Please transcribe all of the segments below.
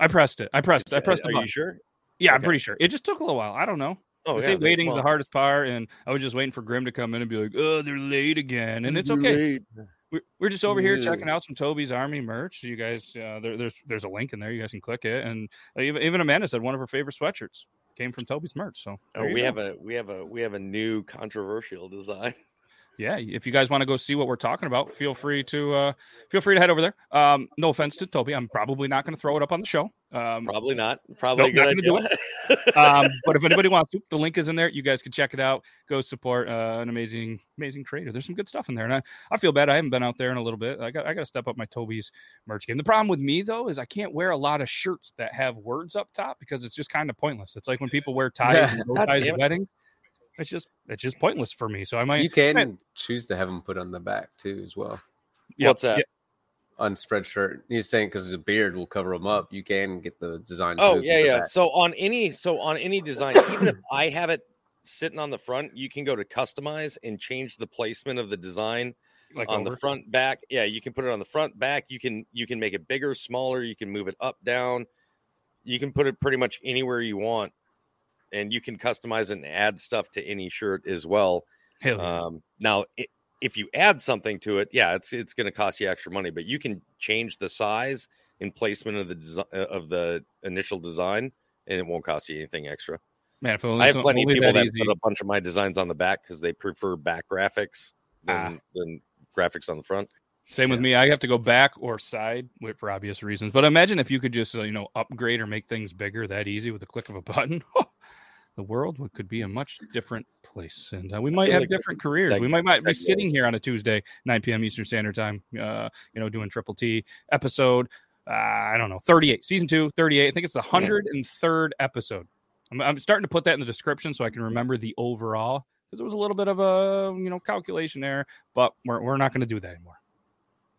I pressed it. I pressed. I pressed the Are button. you sure? Yeah, I'm pretty sure. It just took a little while. I don't know. Oh, yeah, waiting's the hardest part, and I was just waiting for Grim to come in and be like, "Oh, they're late again," and it's okay. We're, we're just over here Yeah. checking out some Toby's Army merch. You guys, uh, there, there's there's a link in there. You guys can click it, and uh, even even Amanda said one of her favorite sweatshirts came from Toby's merch. So Oh, we go. have a we have a we have a new controversial design. Yeah. If you guys want to go see what we're talking about, feel free to uh, feel free to head over there. Um, no offense to Toby, I'm probably not going to throw it up on the show. Um, Probably not. Probably Nope, not good gonna idea. um, but if anybody wants to, the link is in there. You guys can check it out. Go support uh, an amazing, amazing creator. There's some good stuff in there, and I, I feel bad. I haven't been out there in a little bit. I got I got to step up my Toby's merch game. The problem with me though is I can't wear a lot of shirts that have words up top because it's just kind of pointless. It's like when people wear ties and bow ties at weddings. It's just it's just pointless for me. So I might You can choose to have them put on the back too, as well. Yep, What's that? yep. On Spreadshirt, he's saying because the beard will cover them up. You can get the design. Oh yeah, yeah. back. So on any so on any design, even if I have it sitting on the front, you can go to customize and change the placement of the design like on over. the front, back. Yeah, you can put it on the front, back. You can you can make it bigger, smaller. You can move it up, down. You can put it pretty much anywhere you want, and you can customize and add stuff to any shirt as well. Hell yeah. Um, now, i if you add something to it, yeah, it's it's going to cost you extra money, but you can change the size and placement of the desi- uh, of the initial design, and it won't cost you anything extra. Man, I have plenty of people that, easy. put a bunch of my designs on the back because they prefer back graphics than, Ah. than graphics on the front. Same with me. I have to go back or side with- for obvious reasons. But imagine if you could just uh, you know upgrade or make things bigger that easy with the click of a button. the world could be a much different place, and uh, we might have like different careers. We might might be sitting here on a Tuesday, 9 p.m. Eastern Standard Time. Uh, you know, doing Triple T episode. Uh, I don't know, 38, season two, 38. I think it's the 103rd episode. I'm, I'm starting to put that in the description so I can remember the overall because it was a little bit of a you know calculation there, but we're, we're not going to do that anymore.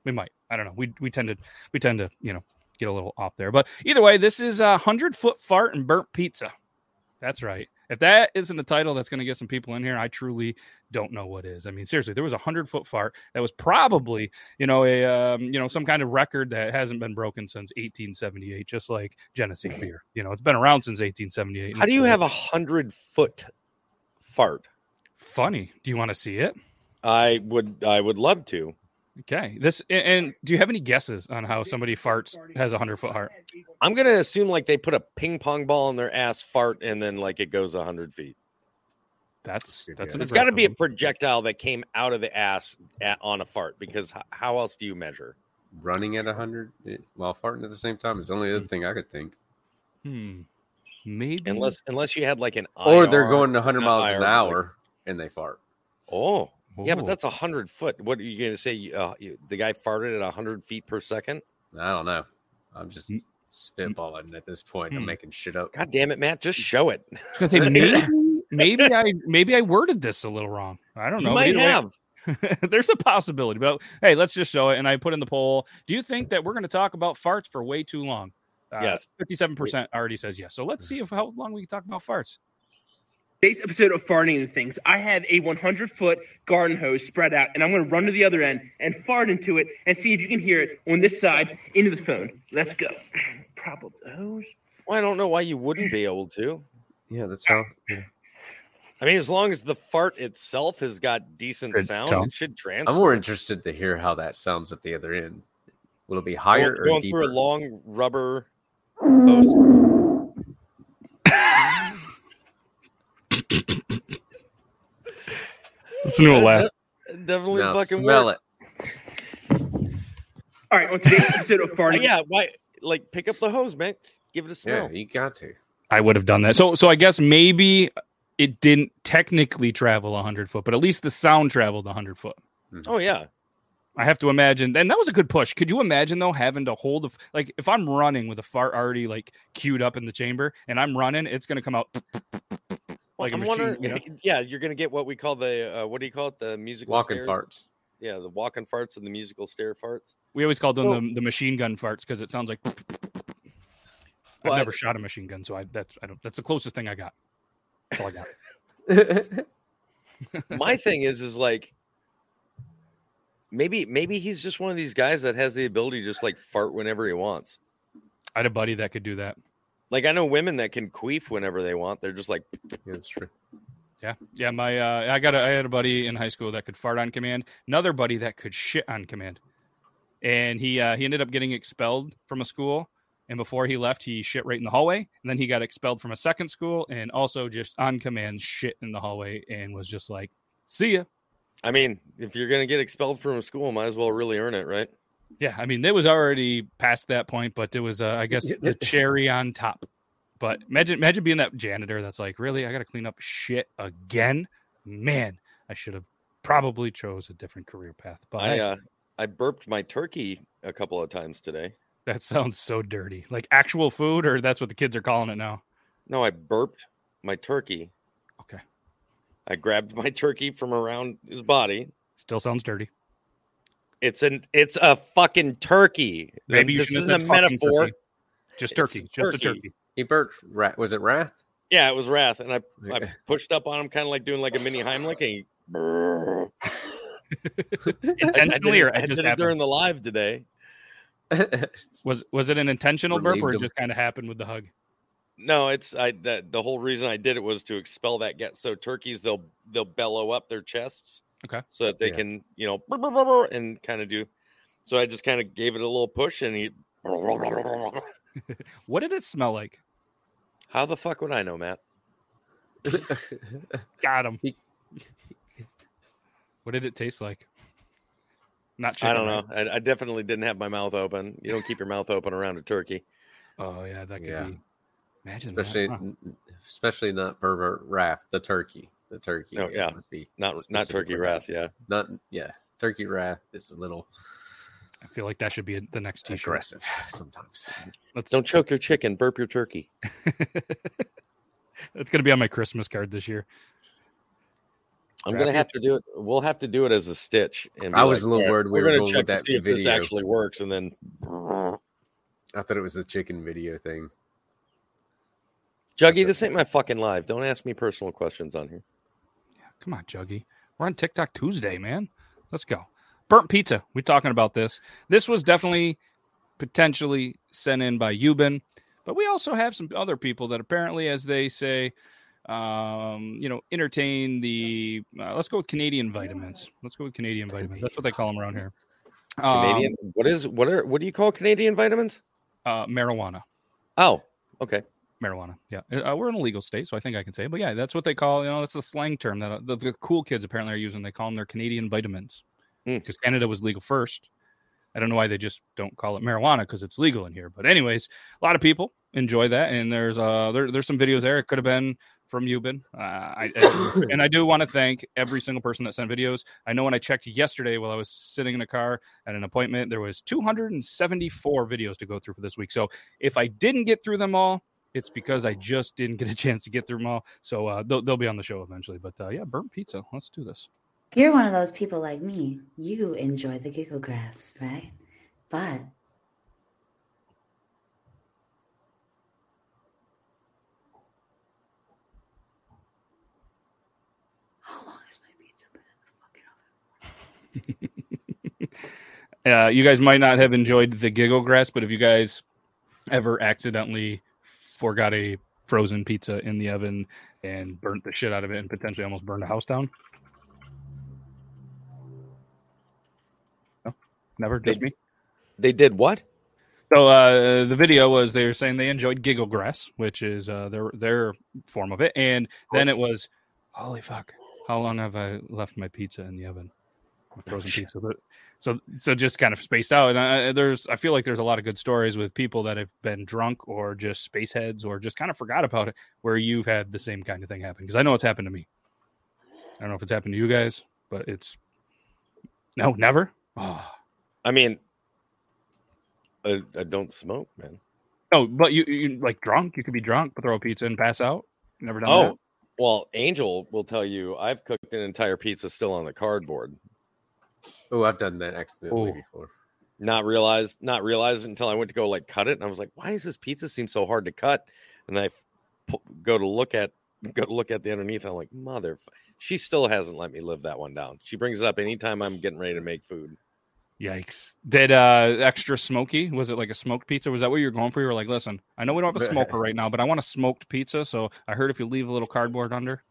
We might. I don't know. We we tend to we tend to you know get a little off there, but either way, this is a hundred foot fart and burnt pizza. That's right. If that isn't a title that's going to get some people in here, I truly don't know what is. I mean, seriously, there was a hundred foot fart that was probably, you know, a um, you know some kind of record that hasn't been broken since 1878, just like Genesee beer. You know, it's been around since 1878. How do you have a hundred foot fart? funny? Do you want to see it? I would I would love to. Okay, this and, and do you have any guesses on how somebody farts has a hundred foot heart? I'm gonna assume like they put a ping pong ball in their ass, fart, and then like it goes a hundred feet. That's Good that's guess. an There's got to be a projectile that came out of the ass at, on a fart because h- how else do you measure? running at a hundred while farting at the same time is the only other thing I could think. Hmm. Maybe Unless unless you had like an Or they're IR going 100 miles IR, an hour and they fart. Oh, yeah, but that's a hundred foot. What are you going to say? Uh, you, the guy farted at hundred feet per second. I don't know. I'm just Mm. spitballing at this point. I'm Hmm. making shit up. God damn it, Matt! Just show it. I was gonna say, maybe maybe I maybe I worded this a little wrong. I don't know. but might either way- have. There's a possibility, but hey, let's just show it. And I put in the poll. Do you think that we're going to talk about farts for way too long? Uh, Yes. fifty-seven percent already says yes. So let's see if how long we can talk about farts. Today's episode of Farting and Things, I have a 100 foot garden hose spread out, and I'm going to run to the other end and fart into it and see if you can hear it on this side into the phone. Let's go. Prop up hose. Well, I don't know why you wouldn't be able to. Yeah, that's how. Yeah. I mean, as long as the fart itself has got decent Good sound, sound. it should transfer. I'm more interested to hear how that sounds at the other end. Will it be higher going, or going deeper? through a long rubber hose. Listen a new laugh. Definitely now fucking smell work. it. All right, on today's episode of Farting. Oh, yeah, why? Like, pick up the hose, man. Give it a Yeah, smell. you got to. I would have done that. So so I guess maybe it didn't technically travel 100 foot, but at least the sound traveled 100 foot. Mm-hmm. Oh yeah, I have to imagine, and that was a good push. Could you imagine though having to hold, a, like if I'm running with a fart already like queued up in the chamber, and I'm running, it's going to come out like a I'm machine. wondering. you know? Yeah, you're gonna get what we call the uh, what do you call it? The musical Walking stairs? farts. Yeah, the walking farts and the musical stair farts. We always called them Well- the, the machine gun farts because it sounds like. I've never shot a machine gun, so I that's I don't that's the closest thing I got. That's all I got. My thing is, is like maybe maybe he's just one of these guys that has the ability to just like fart whenever he wants. I had a buddy that could do that. Like I know women that can queef whenever they want. They're just like, Yeah, that's true. Yeah, yeah. My uh, I got a, I had a buddy in high school that could fart on command. Another buddy that could shit on command, and he uh, he ended up getting expelled from a school. And before he left, he shit right in the hallway. And then he got expelled from a second school, and also just on command shit in the hallway, and was just like, "See ya." I mean, if you're gonna get expelled from a school, might as well really earn it, right? Yeah, I mean, it was already past that point, but it was, uh, I guess, the cherry on top. But imagine, imagine being that janitor that's like, really, I got to clean up shit again. Man, I should have probably chose a different career path. But I uh, I burped my turkey a couple of times today. that sounds so dirty. Like actual food, or that's what the kids are calling it now. No, I burped my turkey. Okay, I grabbed my turkey from around his body. still sounds dirty. It's an it's a fucking turkey. Maybe this isn't a metaphor. turkey. Just It's turkey, just a turkey. turkey. He burped. Ra- was it Wrath? Yeah, it was Wrath, and I I pushed up on him, kind of like doing like a mini Heimlich. And he, Intentionally, I, or did it, I it just did it during the live today. Was was it an intentional burp, or it just kind of happened with the hug? No, it's I that the whole reason I did it was to expel that gas. So turkeys they'll they'll bellow up their chests, Okay. so that they Yeah. can you know and kind of do. So I just kind of gave it a little push, and he. What did it smell like? How the fuck would I know, Matt? Got him. He- What did it taste like? Not sure. I don't right? know. I, I definitely didn't have my mouth open. You don't keep your mouth open around a turkey. Oh yeah, that could Yeah. be. Imagine especially, that. huh? especially not pervert Wrath The turkey. The turkey. Oh, yeah. must be Not not turkey for wrath. Yeah. not. Yeah, turkey Wrath is a little I feel like that should be the next T-shirt. aggressive sometimes. Let's, Don't choke your chicken. Burp your turkey. It's gonna be on my Christmas card this year. I'm Wrap gonna your have to do it. We'll have to do it as a stitch. And I was a little "All worried we we're were gonna going check with to that see if this actually works, and then I thought it was the chicken video thing. Juggy, this ain't my fucking live. Don't ask me personal questions on here. Come on, Juggy. We're on TikTok Tuesday, man. Let's go. Burnt pizza. We're talking about this. This was definitely potentially sent in by Euban, but we also have some other people that apparently, as they say, um, you know, entertain the. Uh, let's go with Canadian vitamins. Let's go with Canadian vitamins. That's what they call them around here. Um, Canadian. what is what are what do you call Canadian vitamins? uh, marijuana. Oh, okay. Marijuana. Yeah, uh, we're in a legal state, so I think I can say. It. But yeah, that's what they call. You know, that's the slang term that uh, the, the cool kids apparently are using. They call them their Canadian vitamins Hmm. because Canada was legal first. I don't know why they just don't call it marijuana because it's legal in here. But anyways, a lot of people enjoy that, and there's uh there, there's some videos there. It could have been from Euban. Uh, I, and I do want to thank every single person that sent videos. I know when I checked yesterday while I was sitting in a car at an appointment, there was 274 videos to go through for this week. So if I didn't get through them all, it's because I just didn't get a chance to get through them all. So uh, they'll, they'll be on the show eventually. But uh, yeah, burnt pizza. Let's do this. You're one of those people like me. You enjoy the giggle grass, right? But how long has my pizza been in the fucking oven? Uh, you guys might not have enjoyed the giggle grass, but if you guys ever accidentally forgot a frozen pizza in the oven and burnt the shit out of it and potentially almost burned a house down. No, never, just They- me. They did what? So uh, the video was they were saying they enjoyed giggle grass, which is uh, their their form of it, and then it was, holy fuck, how long have I left my pizza in the oven? My frozen shit. pizza. But, so so just kind of spaced out, and I, there's I feel like there's a lot of good stories with people that have been drunk or just spaceheads or just kind of forgot about it, where you've had the same kind of thing happen because I know it's happened to me. I don't know if it's happened to you guys, but it's no, never. Oh. I mean, I, I don't smoke, man. No, but you, you like drunk. You could be drunk, but throw a pizza and pass out. Never done Oh, that. well, Angel will tell you I've cooked an entire pizza still on the cardboard. Oh, I've done that accidentally Oh. before. Not realized, not realized until I went to go like cut it, and I was like, "Why does this pizza seem so hard to cut?" And I f- go to look at go to look at the underneath. I'm like, "Mother," f-" she still hasn't let me live that one down. She brings it up anytime I'm getting ready to make food. Yikes! Did uh extra smoky? Was it like a smoked pizza? Was that what you were going for? You were like, listen, I know we don't have a smoker right now, but I want a smoked pizza. So I heard if you leave a little cardboard under,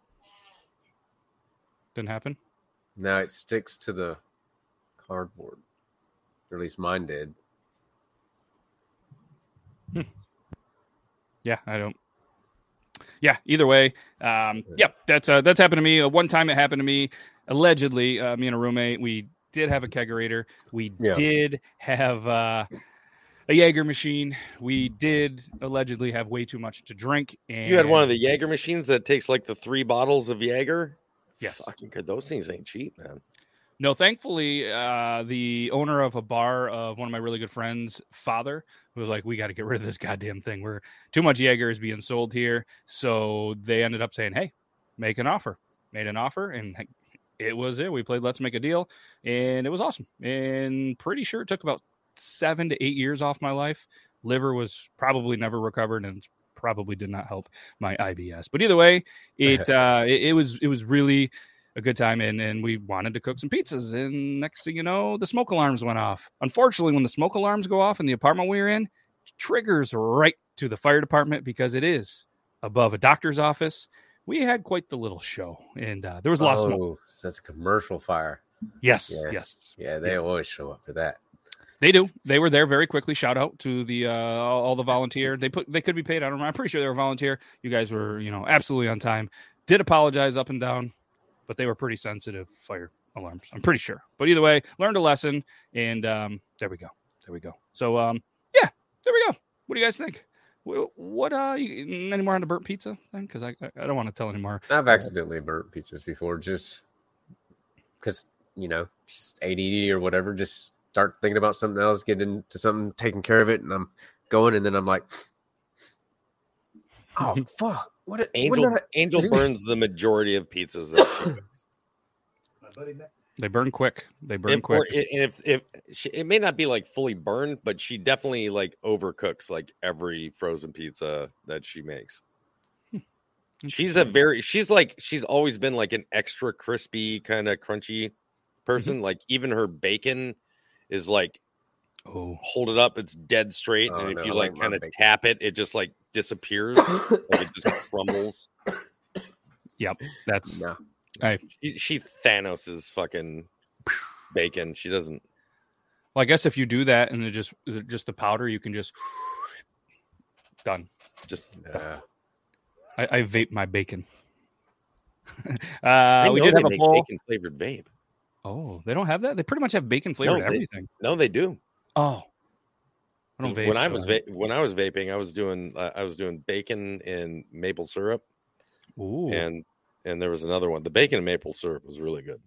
didn't happen. Now it sticks to the cardboard. Or at least mine did. Yeah, I don't. Yeah, either way, um, yeah, that's uh, that's happened to me. Uh, one time it happened to me. Allegedly, uh, me and a roommate, we did have a kegerator. We Yeah. did have uh, a Jaeger machine. We did allegedly have way too much to drink. And You had one of the Jaeger machines that takes like the three bottles of Jaeger. Yes. Fucking good. Those things ain't cheap, man. No, thankfully, uh, the owner of a bar of one of my really good friends' father was like, "We got to get rid of this goddamn thing. We're too much Jaeger is being sold here." So they ended up saying, "Hey, make an offer." Made an offer, and it was it. We played Let's Make a Deal, and it was awesome. And pretty sure it took about seven to eight years off my life. Liver was probably never recovered, and probably did not help my IBS. But either way, it uh, it, it was it was really a good time and and we wanted to cook some pizzas and next thing you know the smoke alarms went off. Unfortunately when the smoke alarms go off in the apartment we were in triggers right to the fire department because it is above a doctor's office. We had quite the little show and uh, there was a lot of smoke. Oh, so that's a commercial fire. yes Yeah. yes. Yeah, they always show up for that. they do. They were there very quickly. Shout out to the uh all all the volunteer. They put they could be paid. I don't know i'm pretty sure they were volunteer. You guys were you know absolutely on time. Did apologize up and down but they were pretty sensitive fire alarms i'm pretty sure. But either way learned a lesson and um there we go there we go. So um yeah there we go. What do you guys think? What uh you, any more on the burnt pizza thing? Because I, I don't want to tell anymore I've accidentally burnt pizzas before, just because you know, just ADD or whatever. Just start thinking about something else, get into something, taking care of it, and I'm going, and then I'm like, oh fuck, what? a- Angel what I- Angel burns the majority of pizzas that she cooks. they burn quick they burn If- quick or and if if she, it may not be like fully burned, but she definitely like overcooks like every frozen pizza that she makes. Hmm. She's a very she's like she's always been like an extra crispy kind of crunchy mm-hmm. person. Like even her bacon is like oh hold it up, it's dead straight, Oh, and if no, you like kind of tap it, it just like disappears. like it just crumbles. yep that's No. She, she Thanos is fucking bacon. She doesn't. Well, I guess if you do that and it just just the powder, you can just done. Just Uh, I, I vape my bacon. Uh, we did have a poll. bacon flavored vape. Oh, they don't have that. They pretty much have bacon flavored they- everything. No, they do. Oh, I don't vape. when I was va- when I was vaping, I was doing uh, I was doing bacon and maple syrup, Ooh, and and there was another one. The bacon and maple syrup was really good.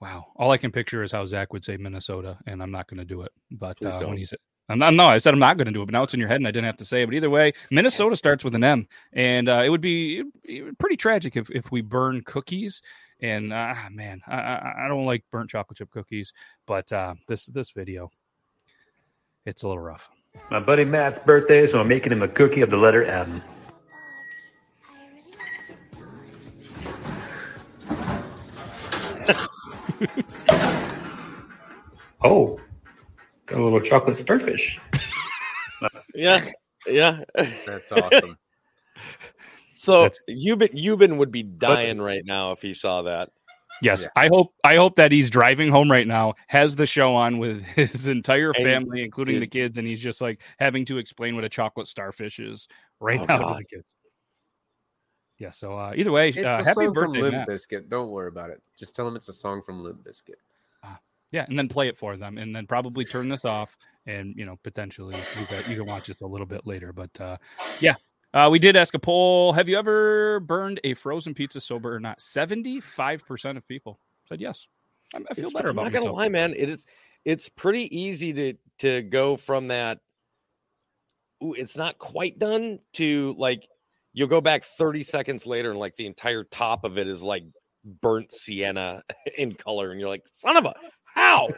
wow. All I can picture is how Zach would say Minnesota, and I'm not going to do it. But uh, don't. when he said, I'm not, no, I said I'm not going to do it, but now it's in your head, and I didn't have to say it. But either way, Minnesota starts with an M, and uh, it would be it would be pretty tragic if if we burn cookies. And uh, man, I, I I don't like burnt chocolate chip cookies, but uh, this this video, it's a little rough. My buddy Matt's birthday, so I'm making him a cookie of the letter M. oh, got a little chocolate starfish. Yeah, yeah. that's awesome. So That's- Euban Euban would be dying right now if he saw that. Yes, Yeah. I hope I hope that he's driving home right now, has the show on with his entire family, including the kids, and he's just like having to explain what a chocolate starfish is right Oh, now to the kids. Yeah. So uh, either way, uh, happy birthday, Limp Matt. Biscuit. Don't worry about it. Just tell them it's a song from Limp Bizkit. Yeah, and then play it for them, and then probably turn this off, and you know potentially you can, you can watch this a little bit later. But uh, yeah, uh, we did ask a poll: Have you ever burned a frozen pizza sober or not? Seventy-five percent of people said yes. I, I feel It's- better I'm about not gonna lie, man. It is it's pretty easy to to go from that. Ooh, it's not quite done to like you'll go back 30 seconds later and like the entire top of it is like burnt sienna in color, and you're like, son of a how?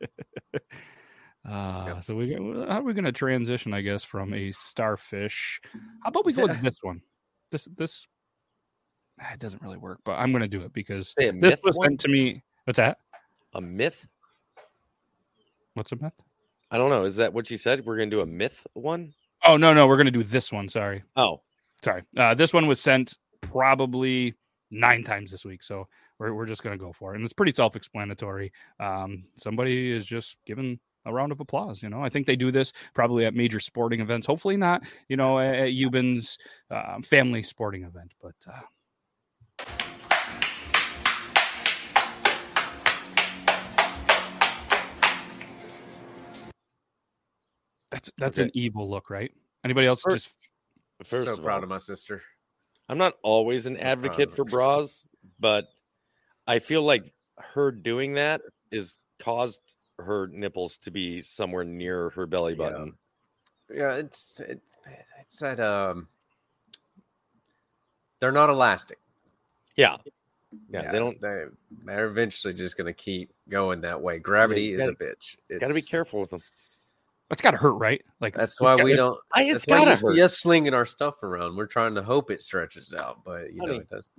Uh, so we how are we going to transition? I guess from a starfish. How about we go with this one? This this ah, it doesn't really work, but I'm going to do it because this was one? sent to me. What's that? A myth? What's a myth? I don't know. Is that what you said? We're gonna do a myth one? Oh no, no, we're gonna do this one. Sorry, Oh, sorry. Uh, this one was sent probably nine times this week, so we're we're just gonna go for it, and it's pretty self-explanatory. Um, somebody is just given a round of applause. You know, I think they do this probably at major sporting events. Hopefully not, you know, at, at Euban's uh, family sporting event, but. Uh, That's that's Okay. an evil look, right? Anybody else First- just first so of proud all, of my sister. I'm not always an So advocate for bras, but I feel like her doing that is caused her nipples to be somewhere near her belly button. Yeah, it's it, it's that um, they're not elastic. Yeah. Yeah, they don't They, they're eventually just gonna keep going that way. Gravity you is a gotta- bitch. gotta be careful with them. that's gotta hurt, right? Like That's why we don't. I, it's gotta you see hurt. us slinging our stuff around. We're trying to hope it stretches out, but you know it doesn't.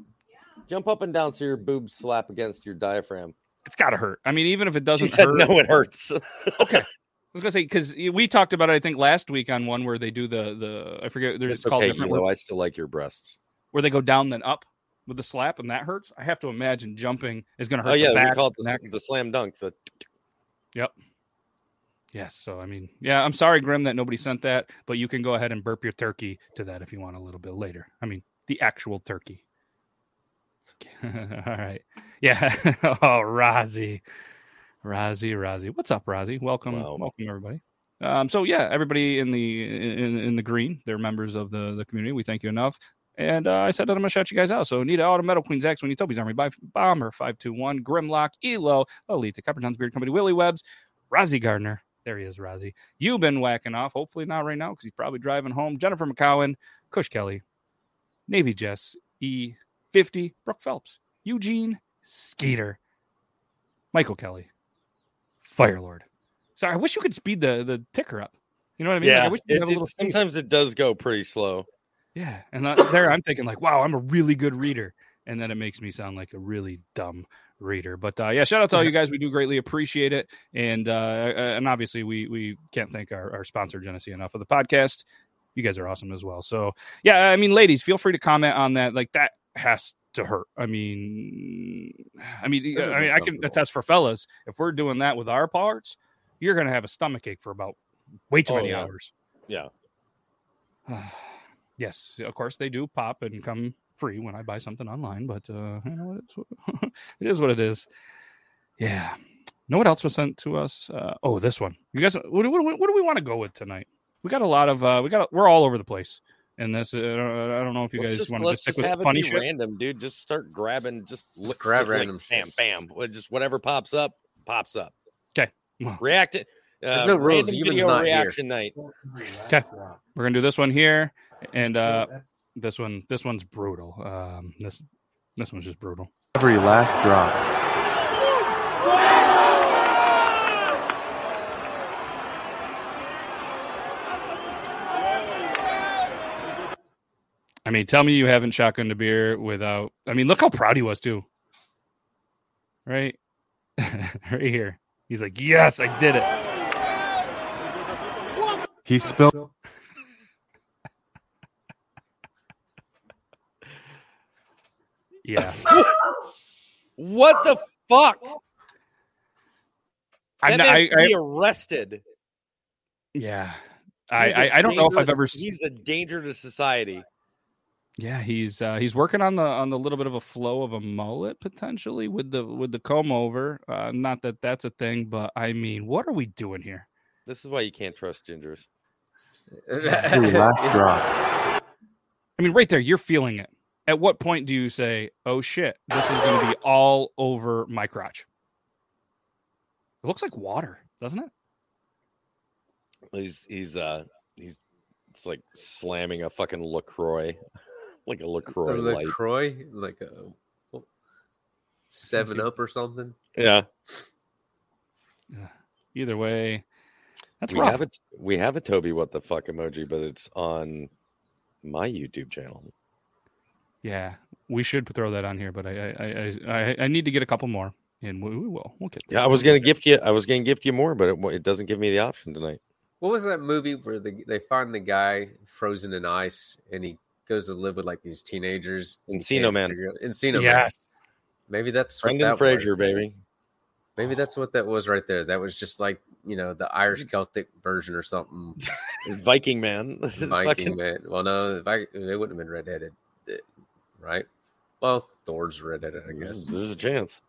Jump up and down so your boobs slap against your diaphragm. It's gotta hurt. I mean, even if it doesn't said hurt. no, it hurts. Okay. I was gonna say because we talked about it. I think last week on one where they do the the I forget. There's it's called okay, different Elo, I still like your breasts. where they go down then up with the slap and that hurts. I have to imagine jumping is gonna oh, hurt. Oh yeah, the back, we call it the the, the slam dunk. The yep. Yes. So I mean, yeah. I'm sorry, Grim, that nobody sent that, but you can go ahead and burp your turkey to that if you want a little bit later. I mean, the actual turkey. All right. Yeah. oh, Rozzy. Rozzy, Rozzy. What's up, Rozzy? Welcome, Wow. welcome everybody. Um, so yeah, everybody in the in, in the green, they're members of the the community. We thank you enough. And uh, I said that I'm gonna shout you guys out. So Nita Auto Metal Queens Queen Zax, Winnie Toby's Army Bi- Bomber Five Two One, Grimlock, Elo, Elite, the Copper John's Beard Company, Willie Webbs, Rozzy Gardner. There he is, Rozzy. You've been whacking off. Hopefully not right now because he's probably driving home. Jennifer McCowan, Cush Kelly, Navy Jess, E50, Brooke Phelps, Eugene Skeeter, Michael Kelly, Firelord. Sorry, I wish you could speed the the ticker up. You know what I mean? Like, I wish you it- have a it- little space. sometimes it does go pretty slow. Yeah, and uh, there I'm thinking like, wow, I'm a really good reader, and then it makes me sound like a really dumb reader. But uh, yeah, shout out to all you guys. We do greatly appreciate it, and uh, and obviously we we can't thank our, our sponsor Genesee enough for the podcast. You guys are awesome as well. So yeah, I mean, ladies, feel free to comment on that. Like that has to hurt. I mean, I mean, This I mean, I can attest for fellas. If we're doing that with our parts, you're gonna have a stomach ache for about way too Oh, many yeah. hours. Yeah. yes, of course they do pop and come free when I buy something online, but uh, you know, what- it is what it is. Yeah. Know what else was sent to us? Uh, oh, this one. You guys, what, do- what, what do we want to go with tonight? We got a lot of, uh, we got, we're all over the place. And this, uh, I don't know if you Let's guys just, want to just stick just with have it funny be shit. random, dude. Just start grabbing, just, look, grab just like random bam, bam. Just whatever pops up, pops up. Okay. React it. There's Uh, no rules. random Euban's video not here. reaction night. Okay. We're gonna do this one here, and uh, this one, this one's brutal. Um, this, this one's just brutal. Every last drop. I mean, tell me you haven't shotgunned a beer without. I mean, look how proud he was too. Right, right here. He's like, "Yes, I did it." He spilled. Yeah, What the fuck? I'm That not, man I, should I, be arrested. yeah. I, I, a I, I don't know if I've ever. s- He's a danger to society. Yeah, he's uh, he's working on the on the little bit of a flow of a mullet potentially with the with the comb over. Uh, not that that's a thing, but I mean, what are we doing here? This is why you can't trust gingers. Every last drop. I mean, right there, you're feeling it. At what point do you say, "Oh shit, this is going to be all over my crotch"? It looks like water, doesn't it? He's he's uh he's it's like slamming a fucking LaCroix, like a A LaCroix light. LaCroix, like a oh, what, Seven Up or something. Yeah, Either way, that's we rough. have it. We have a Toby what the fuck emoji, but it's on my YouTube channel. Yeah, we should throw that on here, but I I, I I I need to get a couple more. and we, we will. We'll get there. Yeah, I was gonna gift you. I was gonna gift you more, but it, it doesn't give me the option tonight. What was that movie where the, they find the guy frozen in ice and he goes to live with like these teenagers? and he Encino Man. figure out- Encino Man. Yes. Maybe that's what Brendan that Fraser, was. baby. Maybe that's what that was right there. That was just like you know the Irish Celtic version or something. Viking man. Viking Fucking- man. Well, no, Viking, they wouldn't have been redheaded, eh, right? Well, Thor's redheaded, I There's, guess. there's a chance.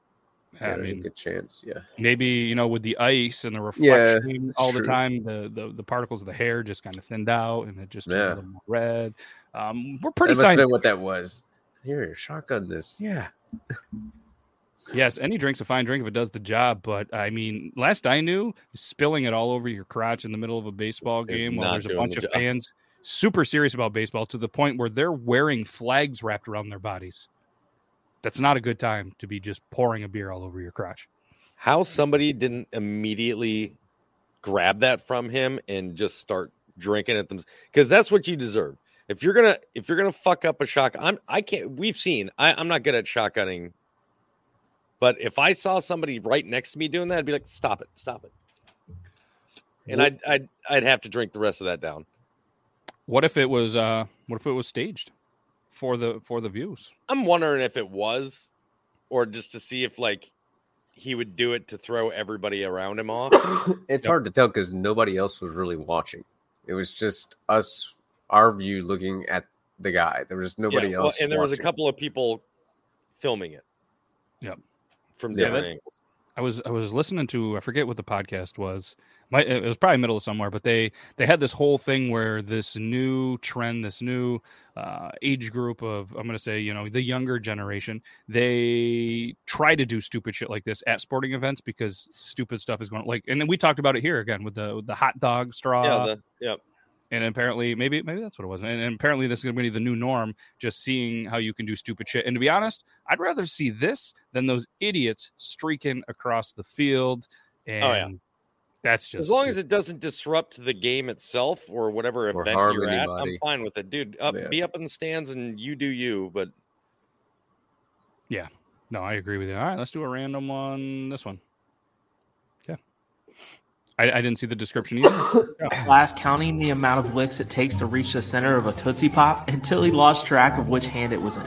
I Yeah, there's mean, a good chance. Yeah. maybe you know with the ice and the Yeah, reflection it's all the time the, the the particles of the hair just kind of thinned out and it just turned Yeah. a little more red um we're pretty That must have been what that was. Here, shotgun this. Yeah. yes any drink's a fine drink if it does the job but i mean last i knew spilling it all over your crotch in the middle of a baseball Is game while there's a bunch the of job. fans super serious about baseball to the point where they're wearing flags wrapped around their bodies that's not a good time to be just pouring a beer all over your crotch How somebody didn't immediately grab that from him and just start drinking at them because that's what you deserve. If you're gonna if you're gonna fuck up a shot, I'm I can't. We've seen. I, I'm not good at shotgunning, but if I saw somebody right next to me doing that, I'd be like, "Stop it! Stop it!" And I'd I'd I'd have to drink the rest of that down. what if it was uh what if it was staged for the for the views I'm wondering if it was, or just to see if like he would do it to throw everybody around him off. It's Yep. hard to tell because nobody else was really watching. It was just us, our view looking at the guy. There was nobody Yeah, well, else. and there was a couple of people filming it. Yep. From Yeah, different angles. I was I was listening to I forget what the podcast was. My, it was probably middle of somewhere, but they they had this whole thing where this new trend, this new uh, age group of I'm going to say you know the younger generation, they try to do stupid shit like this at sporting events because stupid stuff is going like. And then we talked about it here again with the with the hot dog straw yeah, the, yeah. And apparently maybe maybe that's what it was and, and apparently this is going to be the new norm just seeing how you can do stupid shit and to be honest i'd rather see this than those idiots streaking across the field and Oh, yeah. that's just As long as it doesn't disrupt the game itself or whatever Or event you're at. I'm fine with it, dude. Up, Yeah. be up in the stands and you do you. But yeah. no i agree with you all right let's do a random one this one okay i, I didn't see the description either Class counting the amount of licks it takes to reach the center of a Tootsie Pop until he lost track of which hand it was in.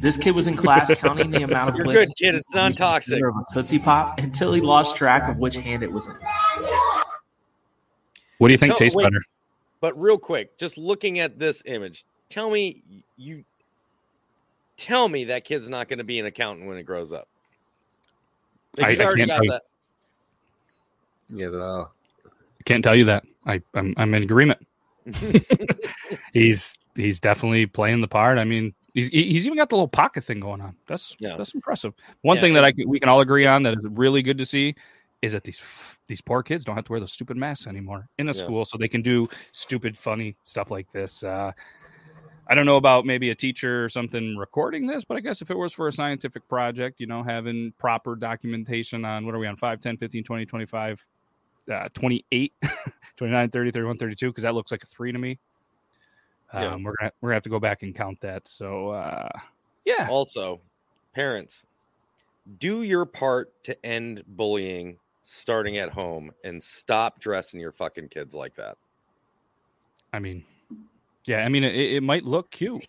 This kid was in class counting the amount of You're licks. good, kid. It's to reach the non-toxic. center Of a Tootsie Pop until he lost track of which hand it was in. what do you think Tell- tastes wait. better but real quick, just looking at this image, tell me you tell me that kid's not going to be an accountant when it grows up. Like, I- he's I already can't got tell you. that. Yeah, the, can't tell you that i i'm, I'm in agreement he's he's definitely playing the part. I mean, he's he's even got the little pocket thing going on. That's Yeah. that's impressive. One Yeah, thing that I we can all agree on that is really good to see is that these these poor kids don't have to wear those stupid masks anymore in a Yeah. school, so they can do stupid, funny stuff like this. Uh, I don't know about maybe a teacher or something recording this, but I guess if it was for a scientific project, you know, having proper documentation on what are we on 5, 10, 15, 20, 25, uh, 28, 29, 30, 31, 32, because that looks like a three to me. Um, Yeah. We're gonna we're gonna have to go back and count that. So uh, yeah, Also, parents, do your part to end bullying starting at home and stop dressing your fucking kids like that. I mean, yeah, I mean it, it might look cute.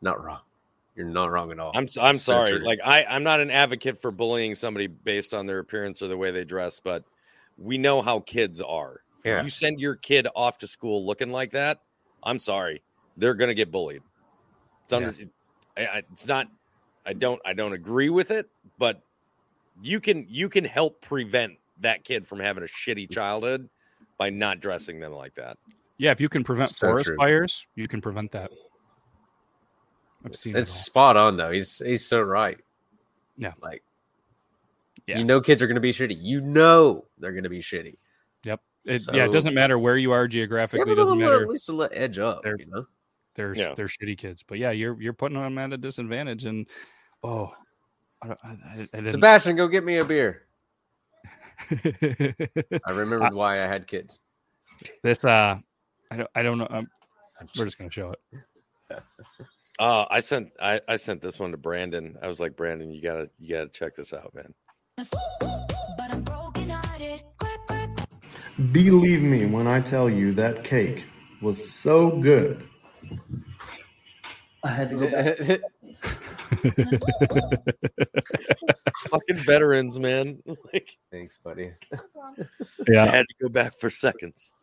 not wrong. You're not wrong at all. I'm s- I'm So sorry. Like I I'm not an advocate for bullying somebody based on their appearance or the way they dress, but we know how kids are. yeah. You send your kid off to school looking like that, I'm sorry. They're going to get bullied. It's under I, I, it's not I don't I don't agree with it, but you can you can help prevent that kid from having a shitty childhood by not dressing them like that. Yeah, if you can prevent So forest true. fires, you can prevent that. I've seen It's it spot on though. He's he's so right. Yeah. Like Yeah. you know kids are gonna be shitty. You know they're gonna be shitty. Yep. It, yeah, it doesn't matter where you are Yeah, geographically. but It doesn't at least a little edge up, They're- you know. They're Yeah. they're shitty kids, but yeah, you're you're putting them at a disadvantage. And oh, I, I, I, I. Sebastian, go get me a beer. I remembered why I had kids. this uh, I don't I don't know. Um, we're just gonna show it. Uh, I sent I, I sent this one to Brandon. I was like, Brandon, you gotta you gotta check this out, man. Believe me when I tell you that cake was so good. I had to go back. Fucking veterans, man. Like Thanks, buddy. yeah. I had to go back for seconds.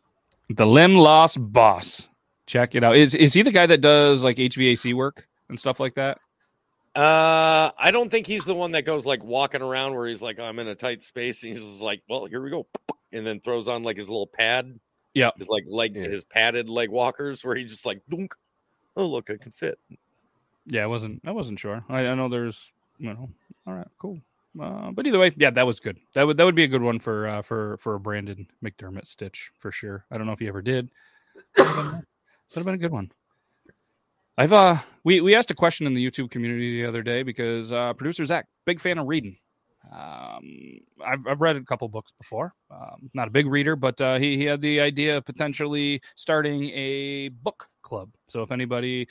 the Limb Loss Boss. Check it out. Is is he the guy that does like HVAC work and stuff like that? Uh, I don't think he's the one that goes like walking around where he's like, I'm in a tight space, and he's just like, well, here we go, and then throws on like his little pad. Yeah. his like leg, Yeah. his padded leg walkers, where he just like, dunk. Oh, look, I can fit. Yeah, I wasn't. I wasn't sure. I, I know there's. You know. All right. Cool. Uh, but either way, yeah, that was good. That would that would be a good one for uh, for for a Brandon McDermott stitch for sure. I don't know if he ever did. Would have been a good one. I've uh we we asked a question in the YouTube community the other day because uh producer Zach, big fan of reading. Um, I've I've read a couple books before. Um, not a big reader, but uh, he he had the idea of potentially starting a book club. So if anybody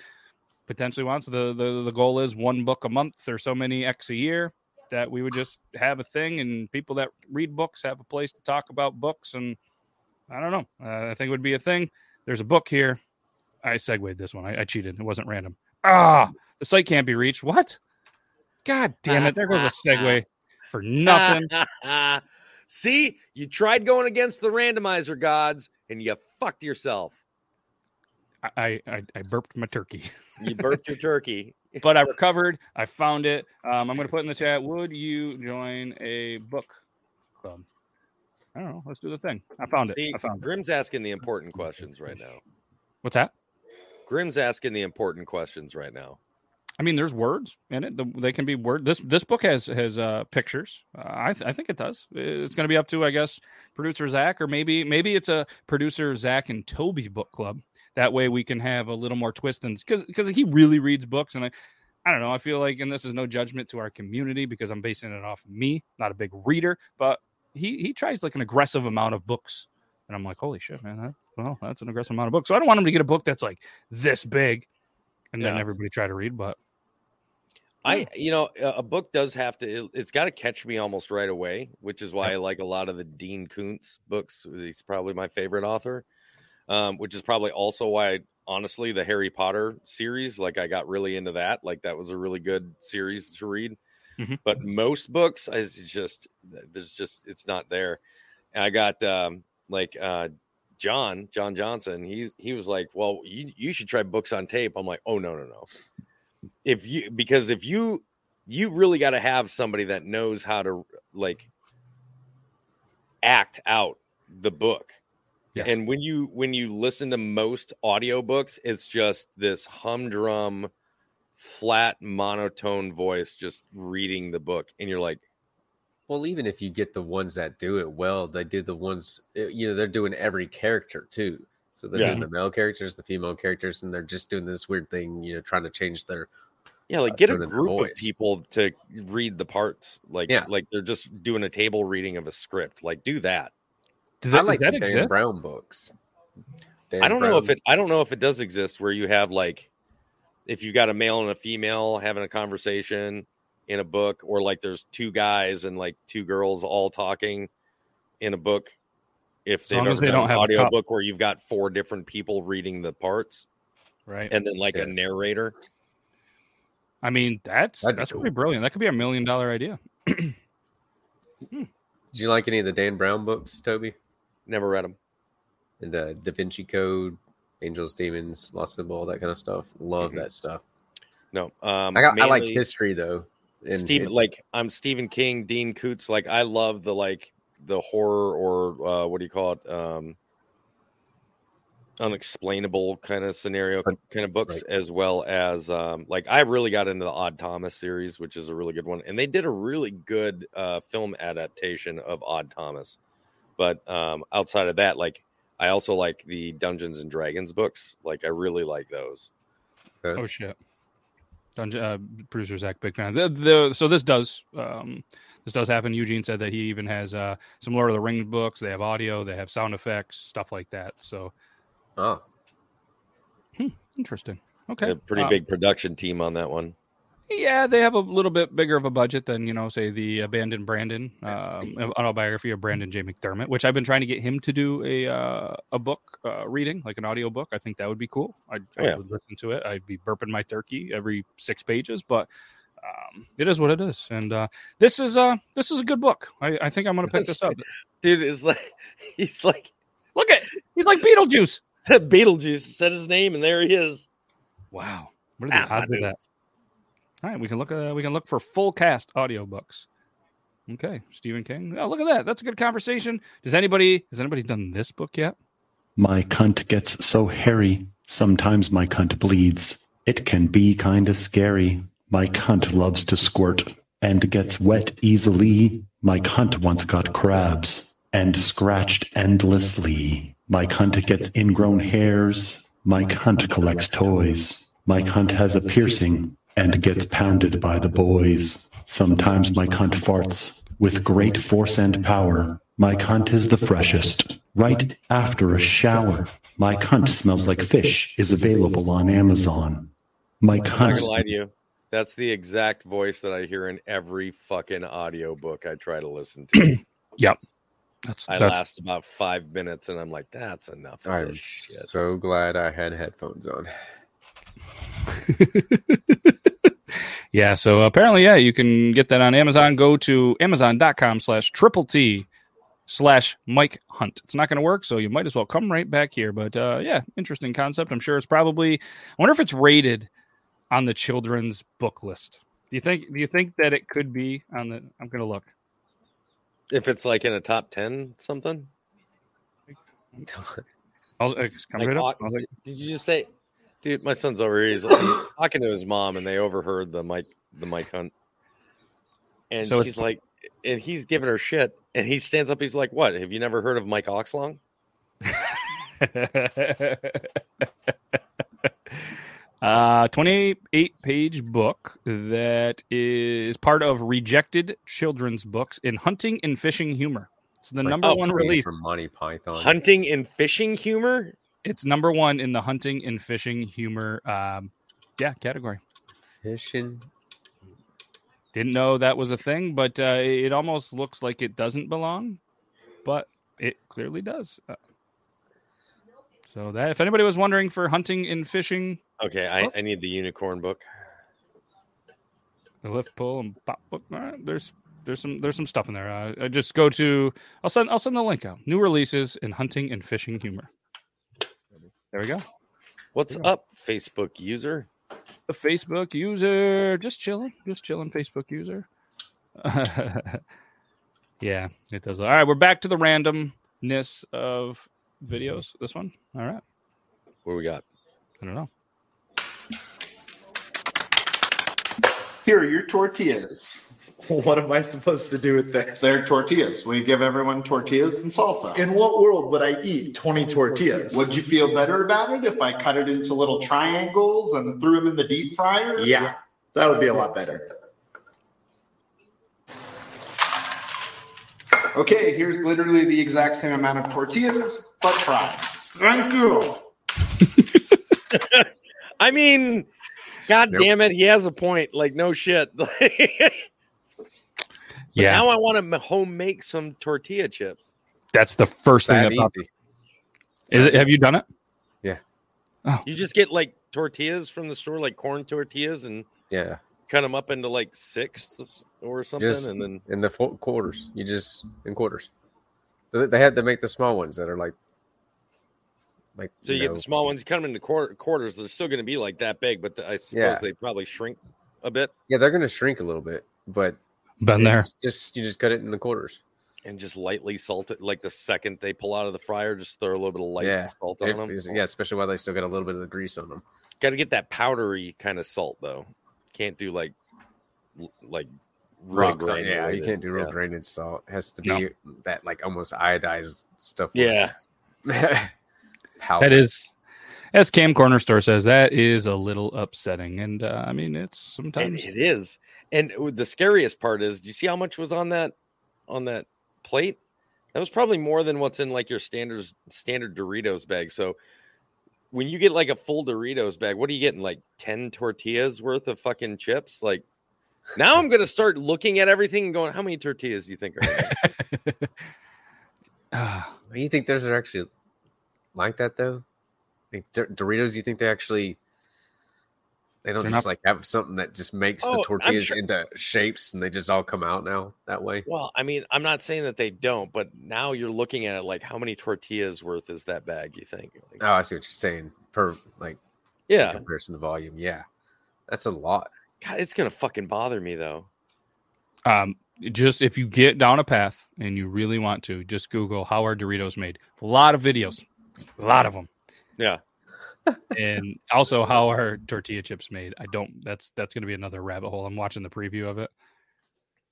potentially wants the the the goal is one book a month or so many x a year that we would just have a thing and people that read books have a place to talk about books and I don't know. Uh, I think it would be a thing. There's a book here. I segued this one. I, I cheated. It wasn't random. Ah, the site can't be reached. What? God damn it! There goes a segue for nothing. See, you tried going against the randomizer gods, and you fucked yourself. I, I I burped my turkey, You burped your turkey. but I recovered. I found it. Um, I'm going to put in the chat. Would you join a book club? I don't know. Let's do the thing. I found it. I found it. Grim's asking the important questions right now. What's that? Grim's asking the important questions right now. I mean, there's words in it. They can be word. This this book has has uh, pictures. Uh, I th- I think it does. It's going to be up to I guess producer Zach or maybe maybe it's a producer Zach and Toby book club. That way we can have a little more twist and because because he really reads books and I I don't know. I feel like and this is no judgment to our community because I'm basing it off of me, not a big reader, but he he tries like an aggressive amount of books, and I'm like, holy shit, man! That, well, that's an aggressive amount of books. So I don't want him to get a book that's like this big, and then everybody try to read, but. I, you know, a book does have to, it, it's got to catch me almost right away, which is why I like a lot of the Dean Koontz books. He's probably my favorite author, um, which is probably also why, honestly, the Harry Potter series, like I got really into that. Like that was a really good series to read. Mhm. But most books, I just, there's just, it's not there. And I got, um, like, uh, John, John Johnson, he, he was like, well, you, you should try books on tape. I'm like, oh, no, no, no if you because if you you really got to have somebody that knows how to like act out the book Yes. and when you when you listen to most audiobooks it's just this humdrum flat monotone voice just reading the book and you're like Well, even if you get the ones that do it well, they do the ones uh, you know they're doing every character too. So they're Yeah. doing the male characters, the female characters, and they're just doing this weird thing, you know, trying to change their. yeah like Uh, get a doing it their group of people to read the parts like Yeah. like they're just doing a table reading of a script like do that Does I that, like does that the Dan exist? Brown books. Dan I don't know if it. I don't know if it does exist where you have like, if you got a male and a female having a conversation in a book, or like there's two guys and like two girls all talking in a book. If they've long as they don't an have a audio book where you've got four different people reading the parts, Right. and then like Yeah. a narrator. I mean, that's That'd be that's cool. pretty brilliant. That could be a million dollar idea. Did you like any of the Dan Brown books, Toby? Never read them. And the Da Vinci Code, Angels, Demons, Lost Symbol, all that kind of stuff. Love Mhm. that stuff. No, um, I got. I like history though. And Stephen, it- like I'm Stephen King, Dean Koontz. Like I love the like the horror or uh, what do you call it? Um, unexplainable kind of scenario kind of books, as well as um, like I really got into the Odd Thomas series, which is a really good one, and they did a really good uh, film adaptation of Odd Thomas. But um, outside of that, like I also like the Dungeons and Dragons books. Like I really like those. Oh shit. Dungeon uh, producer Zach, big fan. The, the, so this does um, this does happen. Eugene said that he even has uh, some Lord of the Rings books. They have audio, they have sound effects, stuff like that. So oh, interesting. Okay. A pretty Uh, big production team on that one. Yeah, they have a little bit bigger of a budget than you know, say the Abandoned Brandon um, autobiography of Brandon J. McDermott, which I've been trying to get him to do a uh, a book uh, reading, like an audio book. I think that would be cool. I'd, I Yeah. would listen to it. I'd be burping my turkey every six pages, but um, it is what it is. And uh, this is uh this is a good book. I, I think I'm going to pick this up. Dude is like he's like Look at he's like Beetlejuice. Beetlejuice said his name and there he is. Wow, what are the Ah, odds of that? All right, we can look. Uh, we can look for full cast audiobooks. Okay, Stephen King. Oh, look at that. That's a good conversation. Does anybody has anybody done this book yet? My cunt gets so hairy, sometimes my cunt bleeds. It can be kinda scary. My cunt loves to squirt and gets wet easily. My cunt once got crabs and scratched endlessly. My cunt gets ingrown hairs. My cunt collects toys. My cunt has a piercing and gets pounded by the boys. Sometimes my cunt farts with great force and power. My cunt is the freshest. Right after a shower. My cunt smells like fish is available on Amazon. My I'm not cunt. gonna lie to you. That's the exact voice that I hear in every fucking audio book I try to listen to. Yep. That's I that's last about five minutes and I'm like, that's enough. I'm shit. so glad I had headphones on. yeah. So apparently, yeah, you can get that on Amazon. Go to amazon.com slash triple T slash Mike Hunt. It's not going to work, so you might as well come right back here. But uh, yeah, interesting concept. I'm sure it's probably. I wonder if it's rated on the children's book list. Do you think? Do you think that it could be on the? I'm going to look. If it's like in a top ten something. I'll, uh, just come Like, right up. au- I was like, did you just say dude, my son's over here. He's, he's talking to his mom and they overheard the mic the mic hunt. And So she's like and he's giving her shit. And he stands up, he's like, What? Have you never heard of Mike Oxlong? uh 28 page book that is part of rejected children's books in hunting and fishing humor it's the It's number the one same release from Monty Python. Hunting and fishing humor? It's number one in the hunting and fishing humor um yeah category Fishing. didn't know that was a thing but uh it almost looks like it doesn't belong but it clearly does uh, so that if anybody was wondering for hunting and fishing Okay, I, Oh. I need the unicorn book. the lift pull and pop book. All right, there's there's some there's some stuff in there. Uh, just go to I'll send I'll send the link out. New releases in hunting and fishing humor. There we go. What's up, Facebook user? The Facebook user just chilling, just chilling. Facebook user. yeah, it does. All right, we're back to the randomness of videos. This one. All right. What we got? I don't know. Here are your tortillas. What am I supposed to do with this? They're tortillas. We give everyone tortillas and salsa. In what world would I eat 20 tortillas? Would you feel better about it if I cut it into little triangles and threw them in the deep fryer? Yeah, that would be a lot better. Okay, here's literally the exact same amount of tortillas, but fried. Thank you. I mean, god Nope. damn it, he has a point. Like, no shit. But Yeah, now I want to home make some tortilla chips. that's the first thing That about. easy. Is it? Have you done it? Yeah. Oh. You just get like tortillas from the store, like corn tortillas, and Yeah. cut them up into like sixths or something, Just and then in the fo- quarters. You just in quarters. They they had to make the small ones that are like, like so you, know, get the small ones, you cut them into quar- quarters. They're still going to be like that big, but the, I suppose Yeah. they probably shrink a bit Yeah, they're gonna shrink a little bit, but Been there. Just you just cut it in the quarters. and just lightly salt it. Like the second they pull out of the fryer, just throw a little bit of light yeah, salt It- on them. yeah, especially while they still got a little bit of the grease on them. Got to get that powdery kind of salt though. Can't do like like real Rock salt, yeah, you granulated. can't do real Yeah. drainage salt. It has to No. be that like almost iodized stuff. Yeah. That is, as Cam Corner Store says, that is a little upsetting. And uh, I mean, it's And sometimes it is. And the scariest part is, do you see how much was on that on that plate? That was probably more than what's in like your standard standard Doritos bag. So when you get like a full Doritos bag, what are you getting? Like 10 tortillas worth of fucking chips? Like now I'm gonna start looking at everything and going, how many tortillas do you think are in there?" Ah, You think those are actually like that though? Like Dor- Doritos, you think they actually they don't They're just not- like have something that just makes Oh, the tortillas sure- into shapes and they just all come out now that way? Well, I mean, I'm not saying that they don't, but now you're looking at it like how many tortillas worth is that bag, you think? Like, Oh, I see what you're saying. Per like in yeah. comparison to volume, yeah, that's a lot. God, it's gonna fucking bother me though. um, just if you get down a path and you really want to, just Google how are Doritos made. A lot of videos, a lot of them. Yeah. And also how are tortilla chips made? I don't. That's that's going to be another rabbit hole. I'm watching the preview of it.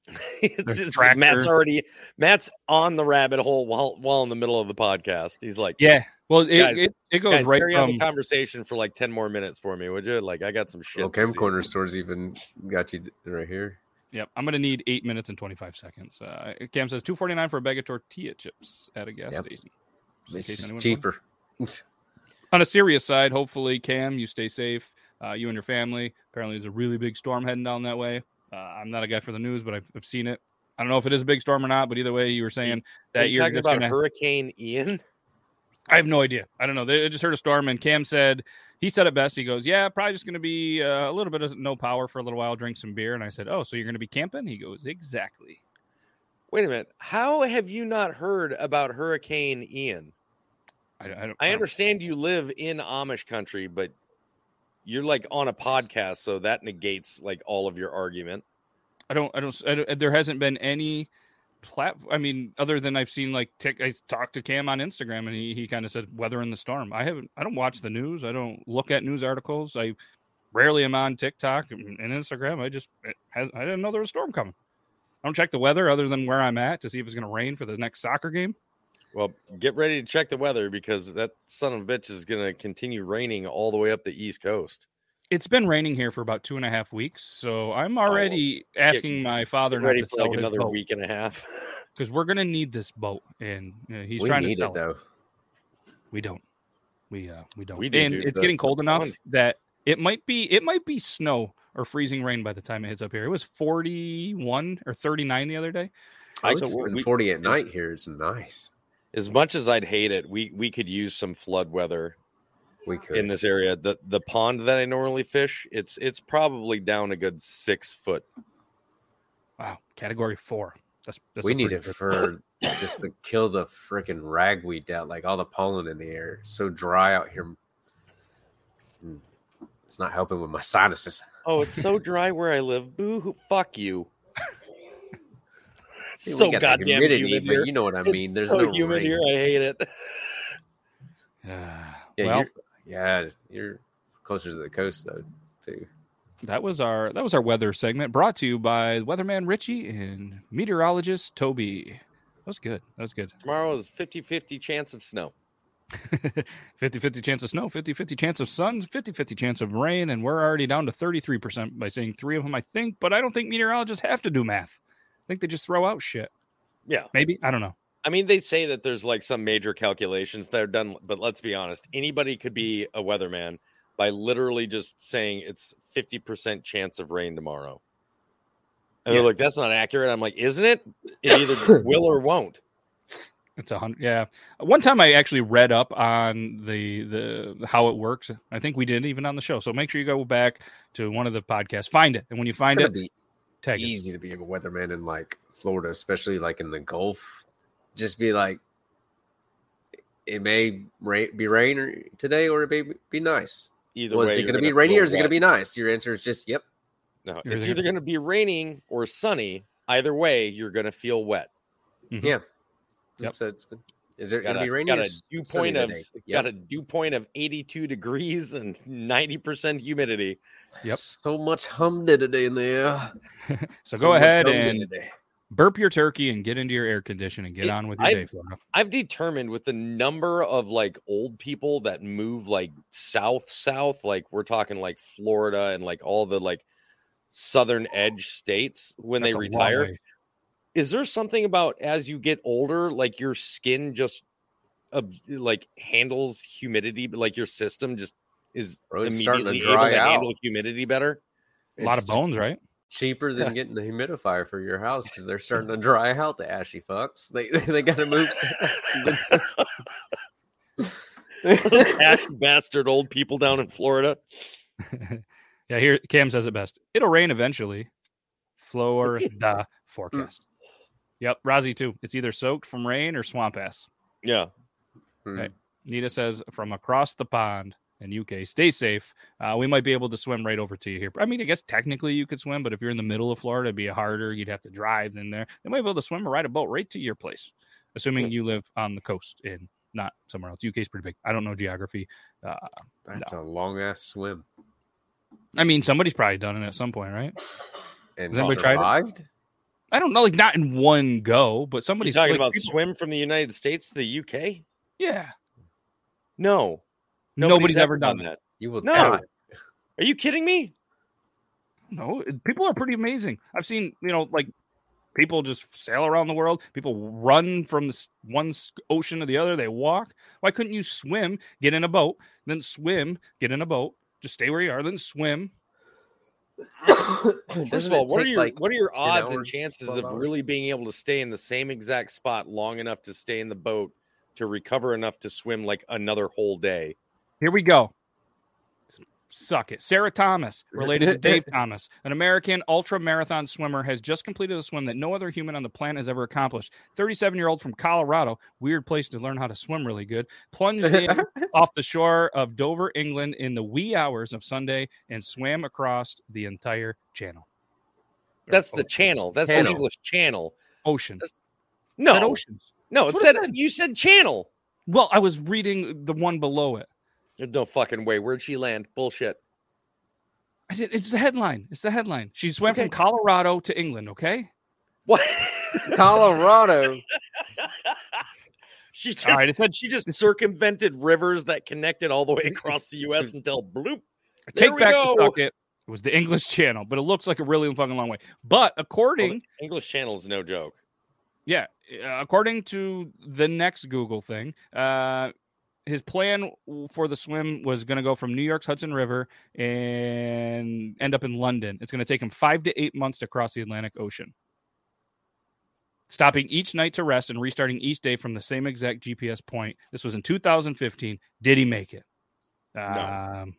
It's- There's. Matt's already Matt's on the rabbit hole while while in the middle of the podcast. He's like, Yeah. Well, it Guys- it, it goes guys, right carry on from the conversation for like 10 more minutes for me, would you? Like I got some shit. Well, to Chem see. Corner stores even got you right here. Yep, I'm gonna need eight minutes and 25 seconds. Uh, Cam says 2.49 for a bag of tortilla chips at a gas Yep. station. Just in It's case just anyone's cheaper. On a serious side, hopefully, Cam, you stay safe. Uh, you and your family. Apparently, there's a really big storm heading down that way. Uh, I'm not a guy for the news, but I've, I've seen it. I don't know if it is a big storm or not, but either way, you were saying Are that you you're talking about gonna. Hurricane Ian? I have no idea. I don't know. They I just heard a storm, and Cam said he said it best. He goes, "Yeah, probably just going to be uh, a little bit of no power for a little while, drink some beer." And I said, "Oh, so you're going to be camping?" He goes, "Exactly." Wait a minute. How have you not heard about Hurricane Ian? I, I don't. I understand you live in Amish country, but you're like on a podcast, so that negates like all of your argument. I don't, I don't, I don't there hasn't been any plat. I mean, other than I've seen like tick, I talked to Cam on Instagram and he, he kind of said weather in the storm. I haven't, I don't watch the news. I don't look at news articles. I rarely am on TikTok and and Instagram. I just, it has, I didn't know there was a storm coming. I don't check the weather other than where I'm at to see if it's going to rain for the next soccer game. Well, get ready to check the weather because that son of a bitch is going to continue raining all the way up the East Coast. It's been raining here for about two and a half weeks, so I'm already asking my father Get not to for sell like another boat week and a half. because we're gonna need this boat, and uh, he's we trying to sell it though. We don't. We uh we don't. We do, and dude, it's getting cold enough on. that it might be it might be snow or freezing rain by the time it hits up here. It was 41 or 39 the other day. I So was we're- been we- 40 at night here. It's nice. As much as I'd hate it, we we could use some flood weather We could. in this area. The the pond that I normally fish, it's it's probably down a good six foot. Wow, category 4. That's, that's we need it good- for just to kill the freaking ragweed down, like all the pollen in the air. It's so dry out here. Mm. It's not helping with my sinuses. Oh, it's so dry where I live. Boo! Fuck you. See, so goddamn humidity, humid but here. you know what I It's mean. There's so no humid rain. here. I hate it. Yeah, well, you're, yeah, you're closer to the coast though, too. that was our that was our weather segment brought to you by weatherman Richie and meteorologist Toby. That was good. That was good. Tomorrow is 50-50 chance of snow. 50 50 chance of snow, 50 50 chance of sun, 50 50 chance of rain, and we're already down to 33% by saying three of them, I think. But I don't think meteorologists have to do math. I think they just throw out shit. Yeah. Maybe. I don't know. I mean, they say that there's like some major calculations that are done, but let's be honest. Anybody could be a weatherman by literally just saying it's 50% chance of rain tomorrow. And Yeah. they're like, that's not accurate. I'm like, isn't it? It either will or won't. It's a hundred. Yeah. One time I actually read up on the, the how it works. I think we did even on the show. So make sure you go back to one of the podcasts, find it. And when you find it, be tag us. easy to be a weatherman in like Florida, especially like in the Gulf. Just be like, it may ra- be rain or- today, or it may be nice. Either Was way, it going to be rainy or is it going to be nice? Your answer is just yep. No, You're it's either either going to be raining or sunny. Either way, you're going to feel wet. Mhm. Yeah. Yep. So it's is there going Got to a, be rainy? got or a s- dew point of today? got a dew point of 82 degrees and 90% humidity. Yep. So much humidity in there. So, go ahead and humidity. burp your turkey and get into your air conditioning and get It- on with your I've- day, Florida. I've determined with the number of like old people that move like south south like we're talking like Florida and like all the like southern edge states when That's they retire way. Is there something about as you get older like your skin just of like handles humidity, but like your system just is Bro, it's starting to immediately able dry to out. handle humidity better. A lot of bones, right? Cheaper than getting the humidifier for your house because they're starting to dry out the ashy fucks. They they got to move. Ash bastard old people down in Florida. yeah, here Cam says it best. It'll rain eventually. Florida forecast. Yep, Rozzy too. It's either soaked from rain or swamp ass. Yeah. Right. Nita says from across the pond in UK, stay safe. Uh, we might be able to swim right over to you here. I mean, I guess technically you could swim, but if you're in the middle of Florida, it'd be harder. You'd have to drive in there. They might be able to swim or ride a boat right to your place, assuming you live on the coast and not somewhere else. UK is pretty big. I don't know geography. Uh, That's a long ass swim. I mean, somebody's probably done it at some point, right? And Has anybody tried it? survived? I don't know, like not in one go, but You somebody's talking like, about people- swim from the United States to the UK? Yeah, No. nobody's, ever done, that. that. You will No. die. Are you kidding me? No, people are pretty amazing. I've seen, you know, like people just sail around the world. People run from this one ocean to the other. They walk. Why couldn't you swim, get in a boat, then swim, get in a boat, just stay where you are, then swim? First of all, what are your like, what are your 10 odds and chances of hours? really being able to stay in the same exact spot long enough to stay in the boat to recover enough to swim like another whole day? Here we go. Suck it. Sarah Thomas, related to Dave Thomas, an American ultra marathon swimmer, has just completed a swim that no other human on the planet has ever accomplished. 37 year old from Colorado, weird place to learn how to swim really good, plunged in off the shore of Dover, England in the wee hours of Sunday and swam across the entire channel. That's the channel. That's the English channel. Ocean. No, Said oceans. no, That's what said it said. you said channel. Well, I was reading the one below it. There's no fucking way. Where'd she land? Bullshit. I did, it's the headline. It's the headline. She swam Okay. from Colorado to England, okay? What? Colorado. she just All right, it said she just circumvented rivers that connected all the way across the U.S. until bloop. I There take we back go. the suck it. It was the English channel, but it looks like a really fucking long way. But according, English channel is no joke. yeah, uh, according to the next Google thing, uh, his plan for the swim was going to go from New York's Hudson River and end up in London. It's going to take him five to eight months to cross the Atlantic Ocean, stopping each night to rest and restarting each day from the same exact GPS point. This was in 2015. Did he make it? Um,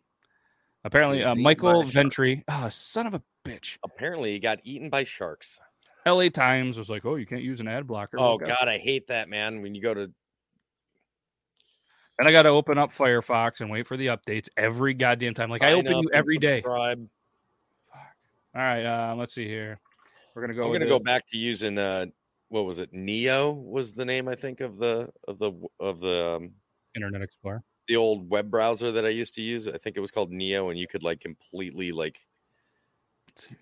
apparently, uh, Michael by a shark. Ventry, oh, son of a bitch. Apparently, he got eaten by sharks. LA Times was like, oh, you can't use an ad blocker. Oh Okay. God, I hate that man. When you go to And I got to open up Firefox and wait for the updates every goddamn time. Like I sign open you every day. subscribe. All right, uh, let's see here. We're gonna go. With gonna go back to using uh, what was it? Neo was the name I think of the of the of the um, Internet Explorer. the old web browser that I used to use. I think it was called Neo, and you could like completely like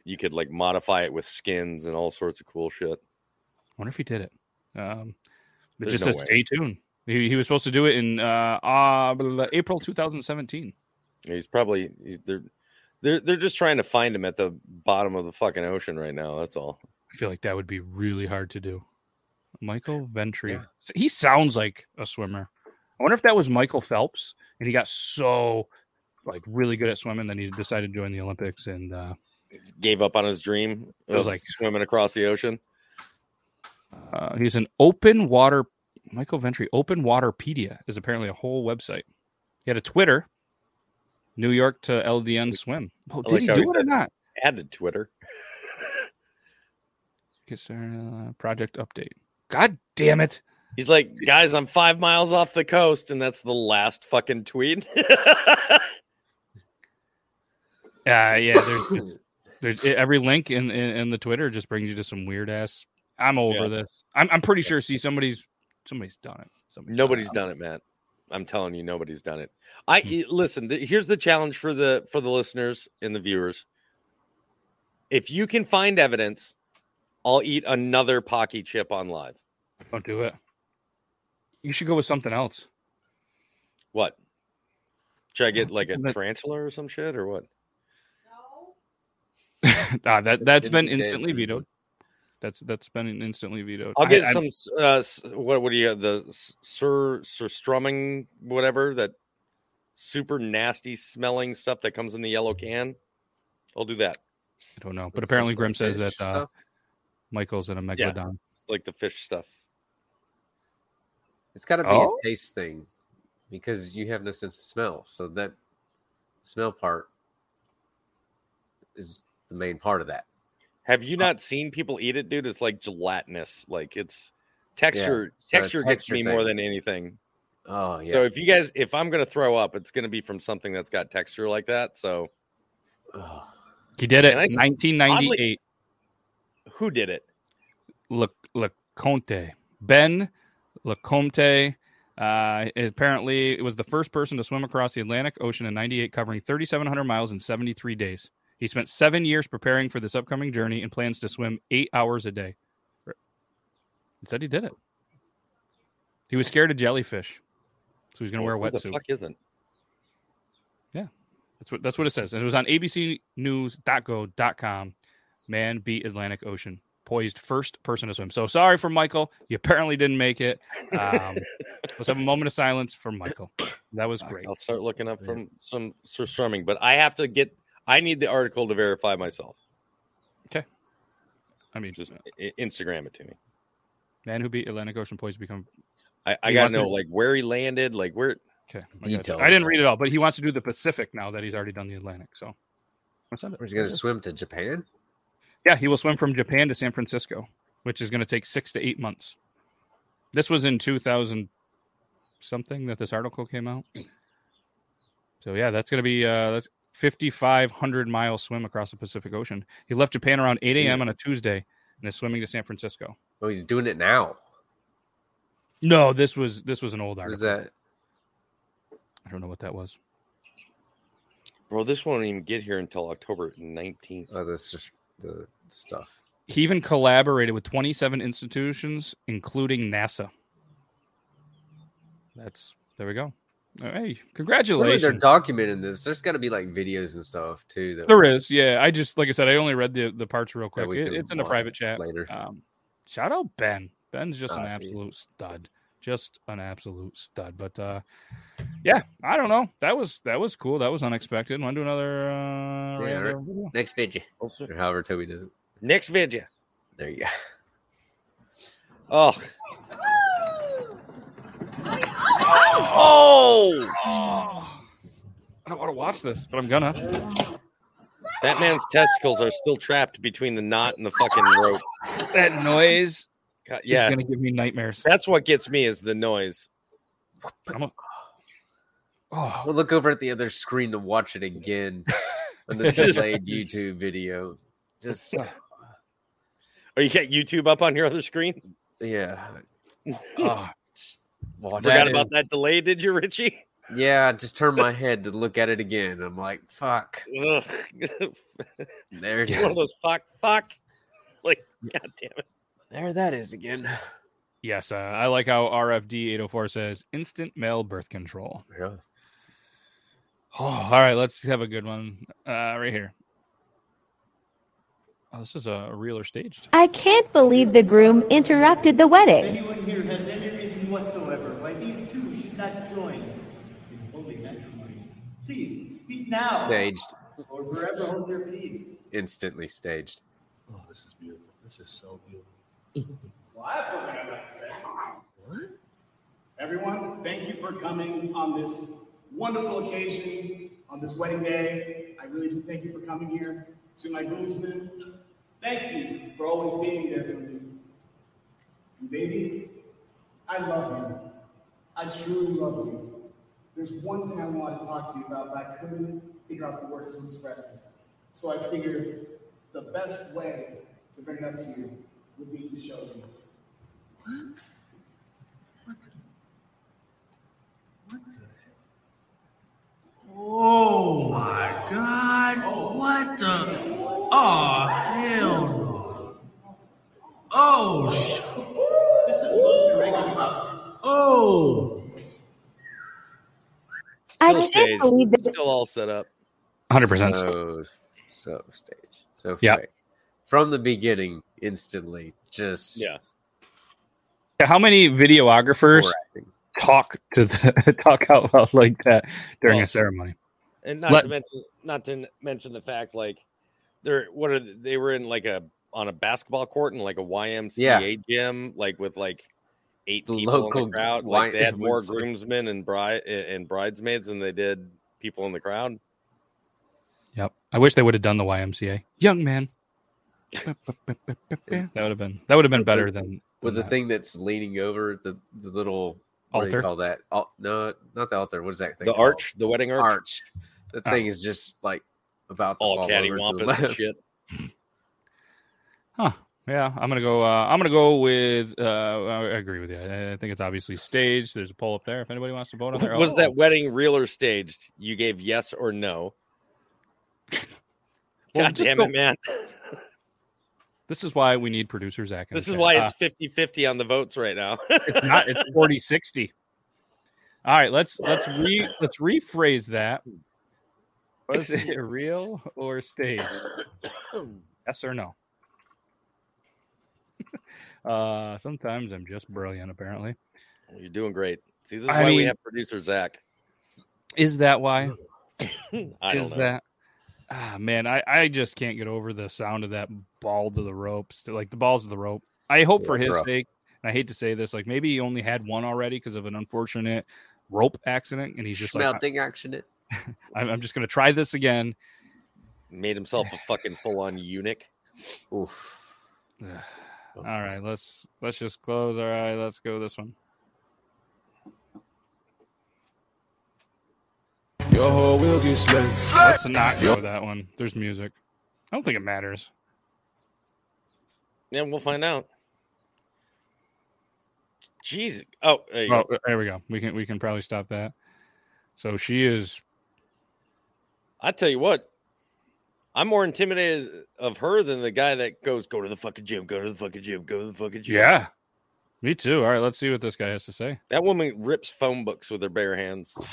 you could like modify it with skins and all sorts of cool shit. wonder if he did it. Um, it There's just no says way. stay tuned. He, he was supposed to do it in uh, uh blah, blah, April 2017. He's probably he's, they're they're they're just trying to find him at the bottom of the fucking ocean right now. That's all. I feel like that would be really hard to do. Michael Ventry. He sounds like a swimmer. I wonder if that was Michael Phelps and he got so like really good at swimming, then he decided to join the Olympics and uh, Gave up on his dream It was like- swimming across the ocean. Uh, he's an open water. Michael Ventry, Open Waterpedia is apparently a whole website. He had a Twitter, New York to LDN swim. Oh, did like he do it or not? Added Twitter. Get started, uh, project update. God damn it! He's like, guys, I'm five miles off the coast, and that's the last fucking tweet. Uh, yeah, there's, just- there's every link in, in in the Twitter just brings you to some weird ass. I'm over Yeah. this. I'm I'm pretty sure. See, somebody's somebody's done it. Somebody's nobody's done done it, Matt. I'm telling you, nobody's done it. I y- listen. th- here's the challenge for the for the listeners and the viewers. If you can find evidence, I'll eat another Paqui chip on live. Don't do it. You should go with something else. What? Should I get like a tarantula or some shit or what? No. ah, that that's Didn't been instantly vetoed. That's that's been instantly vetoed. I'll get I- some. s- Uh, what what do you the sir surströmming whatever that super nasty smelling stuff that comes in the yellow can. I'll do that. I don't know, but With apparently Grim says that uh. Michael's in a Yeah, megalodon. like the fish stuff. It's got to be Oh? a taste thing because you have no sense of smell. So that smell part is the main part of that. Have you not seen people eat it, dude? It's like gelatinous. Like it's texture. it's a texture gets texture me more than anything. Oh yeah. So if you guys, if I'm gonna throw up, it's gonna be from something that's got texture like that. So He did it And I s- 1998. who did it? Le Leconte. Ben Lecomte. Uh, apparently, it was the first person to swim across the Atlantic Ocean in '98, covering 3,700 miles in 73 days. He spent seven years preparing for this upcoming journey and plans to swim eight hours a day. He said he did it. He was scared of jellyfish, so he's going to wear a Who the wetsuit. fuck isn't? Yeah, that's what that's what it says. And it was on ABCNews.go.com. Man beat Atlantic Ocean, poised first person to swim. So sorry for Michael. You apparently didn't make it. Um, let's have a moment of silence for Michael. That was great. I'll start looking up from some Surströmming, but I have to get. I need the article to verify myself. Okay. I mean, just i- Instagram it to me. Man who beat Atlantic Ocean poised to become. I, I gotta wants to- know like where he landed, like where. Okay, I. I didn't read it all, but he wants to do the Pacific now that he's already done the Atlantic. So, I'll. He's going to swim to Japan. Yeah, he will swim from Japan to San Francisco, which is going to take six to eight months. This was in 2000 something that this article came out. So yeah, that's going to be uh, that's 5,500 mile swim across the Pacific Ocean. He left Japan around 8 a.m. on a Tuesday and is swimming to San Francisco. Oh, he's doing it now. No, this was this was an old article. is that? I don't know what that was. Bro, this won't even get here until October 19th. Oh, that's just the stuff. He even collaborated with 27 institutions, including NASA. That's there we go. Hey, Surely congratulations. they're documenting this. There's got to be like videos and stuff too. That There is, yeah. I just like I said, I only read the the parts real quick. It- it's in a private chat later. Um, shout out Ben. Ben's just an Ah, absolute stud. Just an absolute stud. But uh yeah, I don't know. That was that was cool. That was unexpected. Want to do another? Uh, Yeah, right. video? Next video, or however Toby does it. Next video. There you go. Oh. Oh! I don't want to watch this, but I'm gonna. That man's testicles are still trapped between the knot and the fucking rope. That noise God, is gonna give me nightmares. that's what gets me is the noise. I'm a, oh, We'll look over at the other screen to watch it again on the delayed YouTube video. Just Or oh, you got YouTube up on your other screen? yeah. oh, Watch Forgot it. about that delay, did you, Richie? Yeah, I just turned my head to look at it again. I'm like, fuck. Ugh. There it it's one of those fuck, fuck. Like, god damn it. There that is again. yes. Uh, I like how RFD 804 says instant male birth control. Yeah. Oh, all right, let's have a good one uh, right here. Oh, this is a real or staged. I can't believe the groom interrupted the wedding. Anyone here has any reason whatsoever why these two should not join in holy matrimony, please speak now. Staged. Or forever hold your peace. Instantly staged. Oh, this is beautiful. This is so beautiful. well, I have something I'd like to say. What? Everyone, thank you for coming on this wonderful occasion, on this wedding day. I really do thank you for coming here. To my groomsmen, thank you for always being there for me. And baby, I love you. I truly love you. There's one thing I wanted to talk to you about, but I couldn't figure out the words to express it. So I figured the best way to bring it up to you would be to show you. What? What the? What the? Oh my god. What the? Oh, hell no. Oh, sh- This is supposed to be regular. oh. I Still can't staged. believe that- Still all set up. 100%. So, so staged. So Yeah. fake. From the beginning, instantly. Just Yeah. Yeah, How many videographers talk to the talk out loud like that during Well, a ceremony? And not Let- to mention, not to mention the fact, like they're what are they, they were in like a on a basketball court in like a YMCA gym, like with like eight The people in the crowd. Y- Like they had more groomsmen and bride and bridesmaids than they did people in the crowd. Yep. I wish they would have done the YMCA. Young man. that would have been that would have been better than with the than thing that's leaning over the the little what do Altar? you call that? Al- no, not the altar. What is that thing? The called? arch, the wedding arch, Arch. The Oh. thing is just like about to all fall over to the cattywampus and shit. Huh. Yeah, I'm gonna go. Uh, I'm gonna go with. Uh, I agree with you. I, I think it's obviously staged. There's a poll up there. If anybody wants to vote on there, Was Oh, that wedding real or staged? You gave yes or no. Well, God just damn go- it, man. This is why we need producer Zach. This is chat. why Uh, it's 50 50 on the votes right now. it's not. It's 40 60. All right, let's let's re let's rephrase that. Was it real or staged? Yes or no? Uh, sometimes I'm just brilliant. Apparently, You're doing great. See, this is I why we have producer Zach. is that why? I don't is know. that? Ah, man, I I just can't get over the sound of that ball to the ropes, to like the balls to the rope. I hope Yeah, for his rough. sake. And I hate to say this, like maybe he only had one already because of an unfortunate rope accident, and he's just like, Melting accident. I'm, I'm just gonna try this again. Made himself a fucking full on eunuch. Oof. All right, let's let's just close. All right, let's go this one. Your whole will get sliced. Let's not go that one. There's music. I don't think it matters. Yeah, we'll find out. Jesus. Oh, there you Oh, go. there we go. We can we can probably stop that. So she is. I tell you what, I'm more intimidated of her than the guy that goes, "Go to the fucking gym, go to the fucking gym, go to the fucking gym." Yeah, me too. All right, let's see what this guy has to say. that woman rips phone books with her bare hands.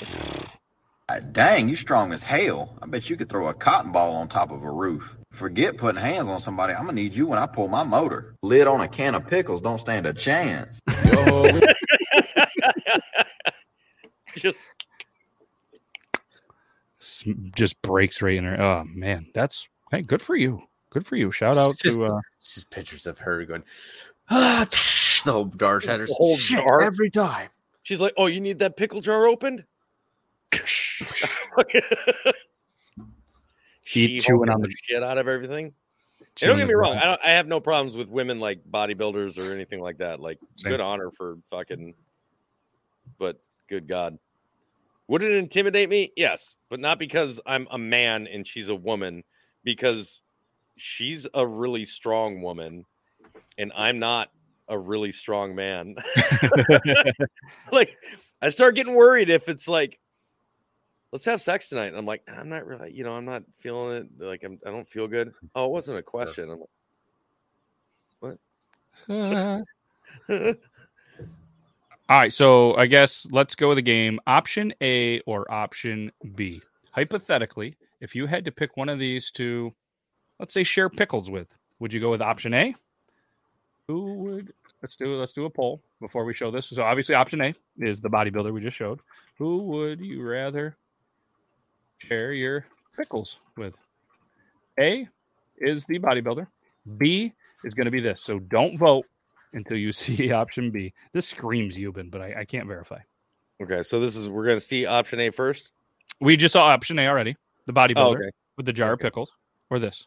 Uh, dang, you strong as hell. I bet you could throw a cotton ball on top of a roof. Forget putting hands on somebody. I'm gonna need you when I pull my motor. Lid on a can of pickles don't stand a chance. Just S- Just breaks right in her. Oh man, that's hey, good for you. Good for you. Shout out Just, to. uh just pictures of her going, ah, the whole jar shatters. The whole Shit, jar? every time. She's like, "Oh, you need that pickle jar opened?" she chewing on the the- shit out of everything. And don't get me wrong. I don't. I have no problems with women like bodybuilders or anything like that. Like, Same. good honor for fucking. But good God, would it intimidate me? Yes, but not because I'm a man and she's a woman. Because she's a really strong woman, and I'm not a really strong man. like, I start getting worried if it's like, let's have sex tonight. And I'm like, I'm not really, you know, I'm not feeling it. Like, I'm, I don't feel good. Oh, it wasn't a question. I'm like, what? All right, so I guess let's go with the game. Option A or option B. Hypothetically, if you had to pick one of these to, let's say, share pickles with, would you go with option A? Who would? Let's do let's do a poll before we show this. So obviously, option A is the bodybuilder we just showed. Who would you rather share your pickles with? A is the bodybuilder. B is going to be this. So don't vote until you see option B. This screams Euban, but I, I can't verify. Okay, so this is we're gonna see option A first. We just saw option A already. The oh, bodybuilder Oh, okay. with the jar of pickles, or this.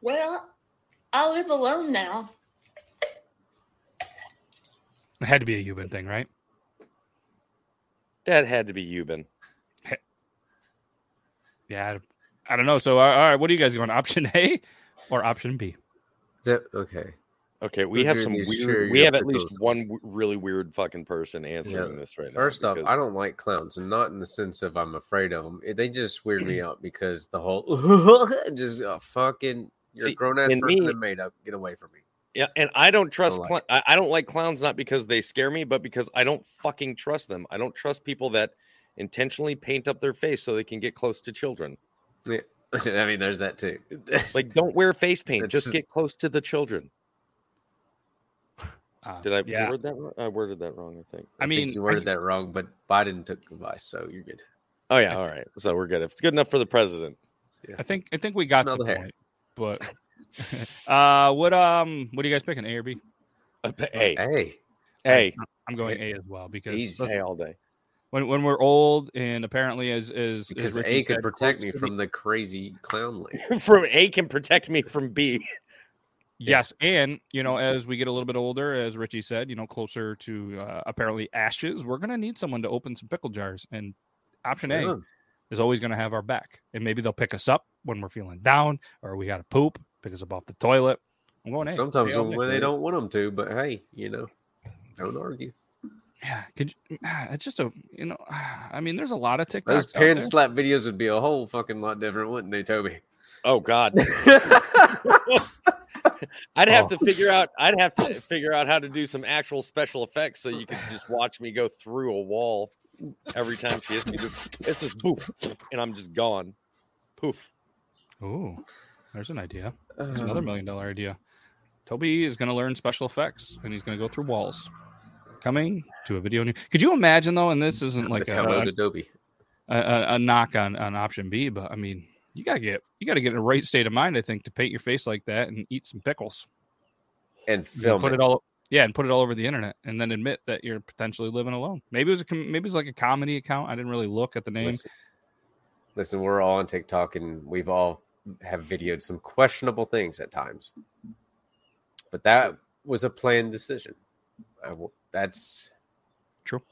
Well, I live alone now. It had to be a human thing, right? That had to be Euban. Yeah, I, I don't know. So, all right, what are you guys going? Option A or option B? That, okay. Okay, we Who's have some be share weird. We have at least pickles? one w- really weird fucking person answering this right now. First off, I don't like clowns, and not in the sense of I'm afraid of them. They just weird me out because the whole just uh, fucking you're See, a grown ass person me- and made up. Get away from me. Yeah, and I don't trust. like cl- I, I don't like clowns not because they scare me, but because I don't fucking trust them. I don't trust people that intentionally paint up their face so they can get close to children. Yeah. I mean, there's that too. Like, don't wear face paint. That's- Just get close to the children. Uh, Did I yeah. word that? wrong? I worded that wrong. I think. I I mean, think you worded that wrong, but Biden took advice, so you're good. Oh yeah. All right. So we're good. If it's good enough for the president. I think I think we got Smell the, the hair. point. But uh, what um, what are you guys picking? A or B? Hey, Hey, hey, I'm going A as well because Easy. hey, all day. when when we're old and apparently as as because as A could said, protect me to the- from the crazy clown lady. from A can protect me from B. Yes, and you know, as we get a little bit older, as Richie said, you know, closer to uh, apparently ashes, we're gonna need someone to open some pickle jars, and option A Yeah. is always gonna have our back, and maybe they'll pick us up when we're feeling down, or we got to poop, pick us up off the toilet. I'm going A. Sometimes A when, day. they don't want them to, but hey, you know, don't argue. Yeah, could you, ah, it's just a you know, I mean, there's a lot of TikToks. Those out parent there. slap videos would be a whole fucking lot different, wouldn't they, Toby? Oh God. I'd have to figure out. I'd have to figure out how to do some actual special effects so you could just watch me go through a wall every time she hits me. Just- It's just poof, and I'm just gone. Poof. Ooh, there's an idea. There's Uh, another million dollar idea. Toby is going to learn special effects, and he's going to go through walls. Coming to a video. Near- Could you imagine though? And this isn't like hello a, Adobe. a, a, a knock on, on option B, but I mean, you gotta get you gotta get in a right state of mind, I think, to paint your face like that and eat some pickles. And film put it. it all yeah, and put it all over the internet, and then admit that you're potentially living alone. Maybe it was a com- maybe it's like a comedy account. I didn't really look at the name. Listen, listen, we're all on TikTok, and we've all have videoed some questionable things at times. But that was a planned decision. I w- that's true.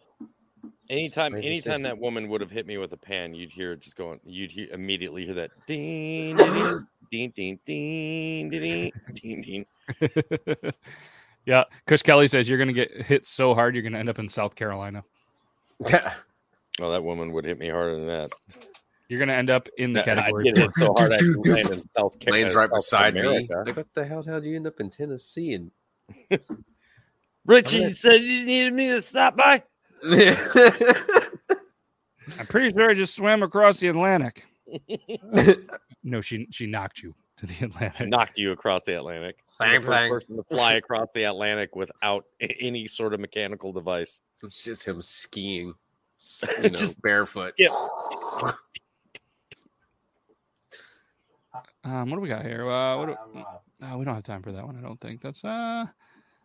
Anytime, anytime decision. that woman would have hit me with a pan, you'd hear it just going. You'd hear, immediately hear that ding, ding, ding, ding, ding, ding, ding, ding. yeah, Kush Kelly says you're gonna get hit so hard you're gonna end up in South Carolina. Yeah. Well, that woman would hit me harder than that. You're gonna end up in the That- I'd category. get hit so hard I could land in South Ca- lane's right South beside me. Like, what the hell? How'd you end up in Tennessee? And Richie said you needed me to stop by. I'm pretty sure I just swam across the Atlantic. no, she she knocked you to the Atlantic. knocked you across the Atlantic. I'm Same the first thing. person to fly across the Atlantic without any sort of mechanical device. it's just him skiing, you know, Just- barefoot. Yeah. Um, what do we got here? Uh, what do, uh, we don't have time for that one. I don't think that's. Uh,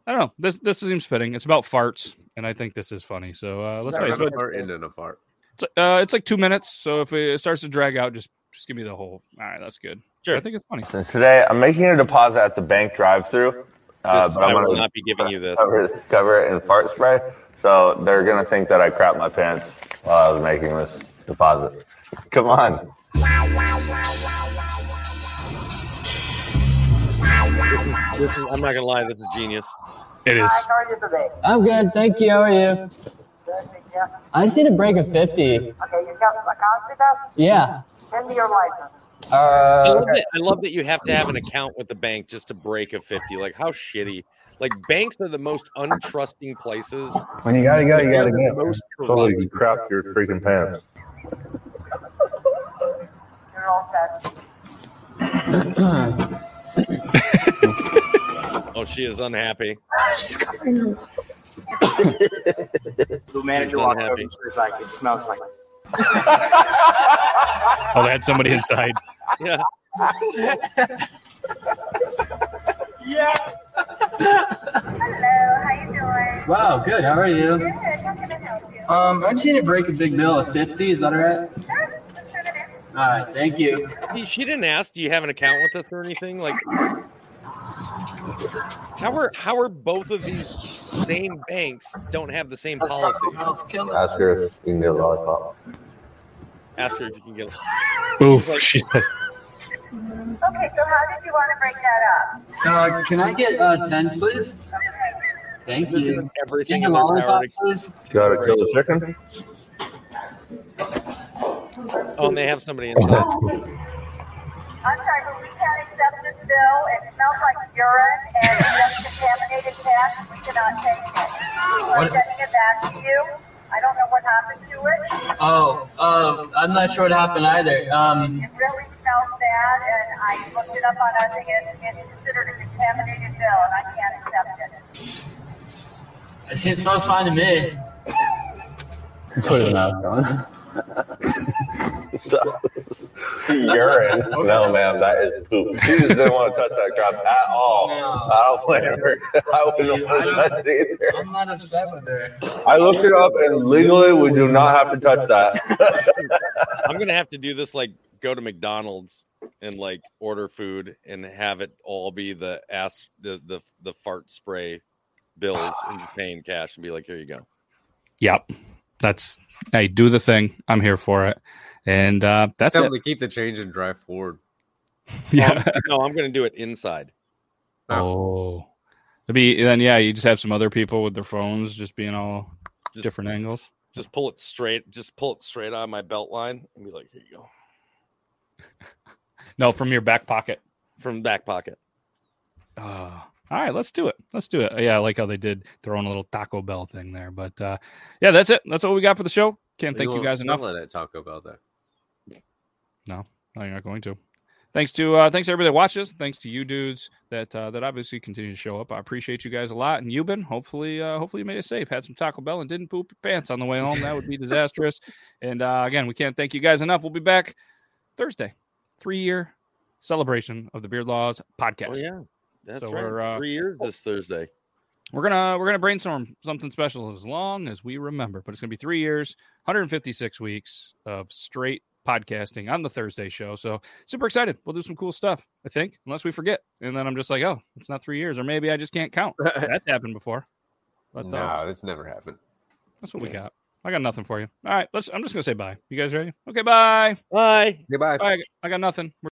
I don't know. This this seems fitting. It's about farts, and I think this is funny. So uh, let's Start face on it. a fart, end on a fart. It's, uh, it's like two minutes. So if it starts to drag out, just just give me the whole. All right, that's good. Sure. I think it's funny. So today I'm making a deposit at the bank drive-through, uh, This- but I'm will not be giving you this. cover, cover it in fart spray. So they're gonna think that I crap my pants while I was making this deposit. Come on. This is, I'm not gonna lie, this is genius. It is. I'm good, thank you. How are you? I just need to break a 50. Okay, you got some accounts with us? Yeah. Send me your license. I, Uh, love that, I love that you have to have an account with the bank just to break a 50. Like, how shitty. Like, banks are the most untrusting places. When you gotta go, you gotta go. the most Totally crap your freaking pants. You're all set. Oh, she is unhappy. The manager He's walked over unhappy. and she was like, it smells like. Oh, they had somebody inside. Yeah. Yeah. Hello, how you doing? Wow, good. How are you? Good, how can I help you? Um, I just need to break a big bill of 50. Is that all right? All right, thank you. She, she didn't ask, do you have an account with us or anything? Like, how are how are both of these same banks don't have the same policy? Ask her if you can get a lollipop. Ask her if you can get. Oof, she said. Okay, so how did you want to break that up? Uh, can I get uh, 10, please? Thank you. Everything in you their power to- please? Gotta kill the chicken? Oh, and they have somebody inside. I'm sorry, still and smells like urine and just contaminated cats. We cannot take it. We're sending it back to you. I don't know what happened to it. Oh, uh, I'm not sure what happened either. Um, it really smells bad, and I looked it up on our thing. It's, it's considered a contaminated bill, and I can't accept it. I see it smells fine to me. Put a mask on. Stop. Urine. No, ma'am, that is poop. She just didn't want to touch that crap at all. I don't blame her. I wouldn't want to touch it either. I'm not upset with her. I looked it up, and legally, we do not have to touch that. I'm gonna have to do this like go to McDonald's and like order food and have it all be the ass the the the fart spray bills and just paying cash and be like, here you go. Yep. That's hey, do the thing. I'm here for it. And uh that's Tell it. keep the change and drive forward. Yeah. No, I'm gonna do it inside. Oh. It'd be then yeah, you just have some other people with their phones just being all different angles. Just pull it straight. Just pull it straight out of my belt line and be like, here you go. No, from your back pocket. From back pocket. Uh, all right, let's do it. Let's do it. Yeah, I like how they did throwing a little Taco Bell thing there. But uh, yeah, that's it. That's all we got for the show. Can't thank you won't guys enough. smell it at Taco Bell though. No, no, you're not going to. Thanks to uh, thanks to everybody that watches. Thanks to you dudes that uh, that obviously continue to show up. I appreciate you guys a lot. And you've been hopefully uh, hopefully you made it safe. Had some Taco Bell and didn't poop your pants on the way home. That would be disastrous. And uh, again, we can't thank you guys enough. We'll be back Thursday, three year celebration of the Beard Laws podcast. Oh yeah, that's So right. uh, Three years this Thursday. We're gonna we're gonna brainstorm something special as long as we remember. But it's gonna be three years, 156 weeks of straight podcasting on the Thursday show. So super excited. We'll do some cool stuff. I think, unless we forget, and then I'm just like, oh, it's not three years, or maybe I just can't count. That's happened before. But uh, no, it's never happened. that's what we got. I got nothing for you. All right, let's. I'm just gonna say bye. You guys ready? Okay, bye. Bye. Goodbye. Bye. I got nothing.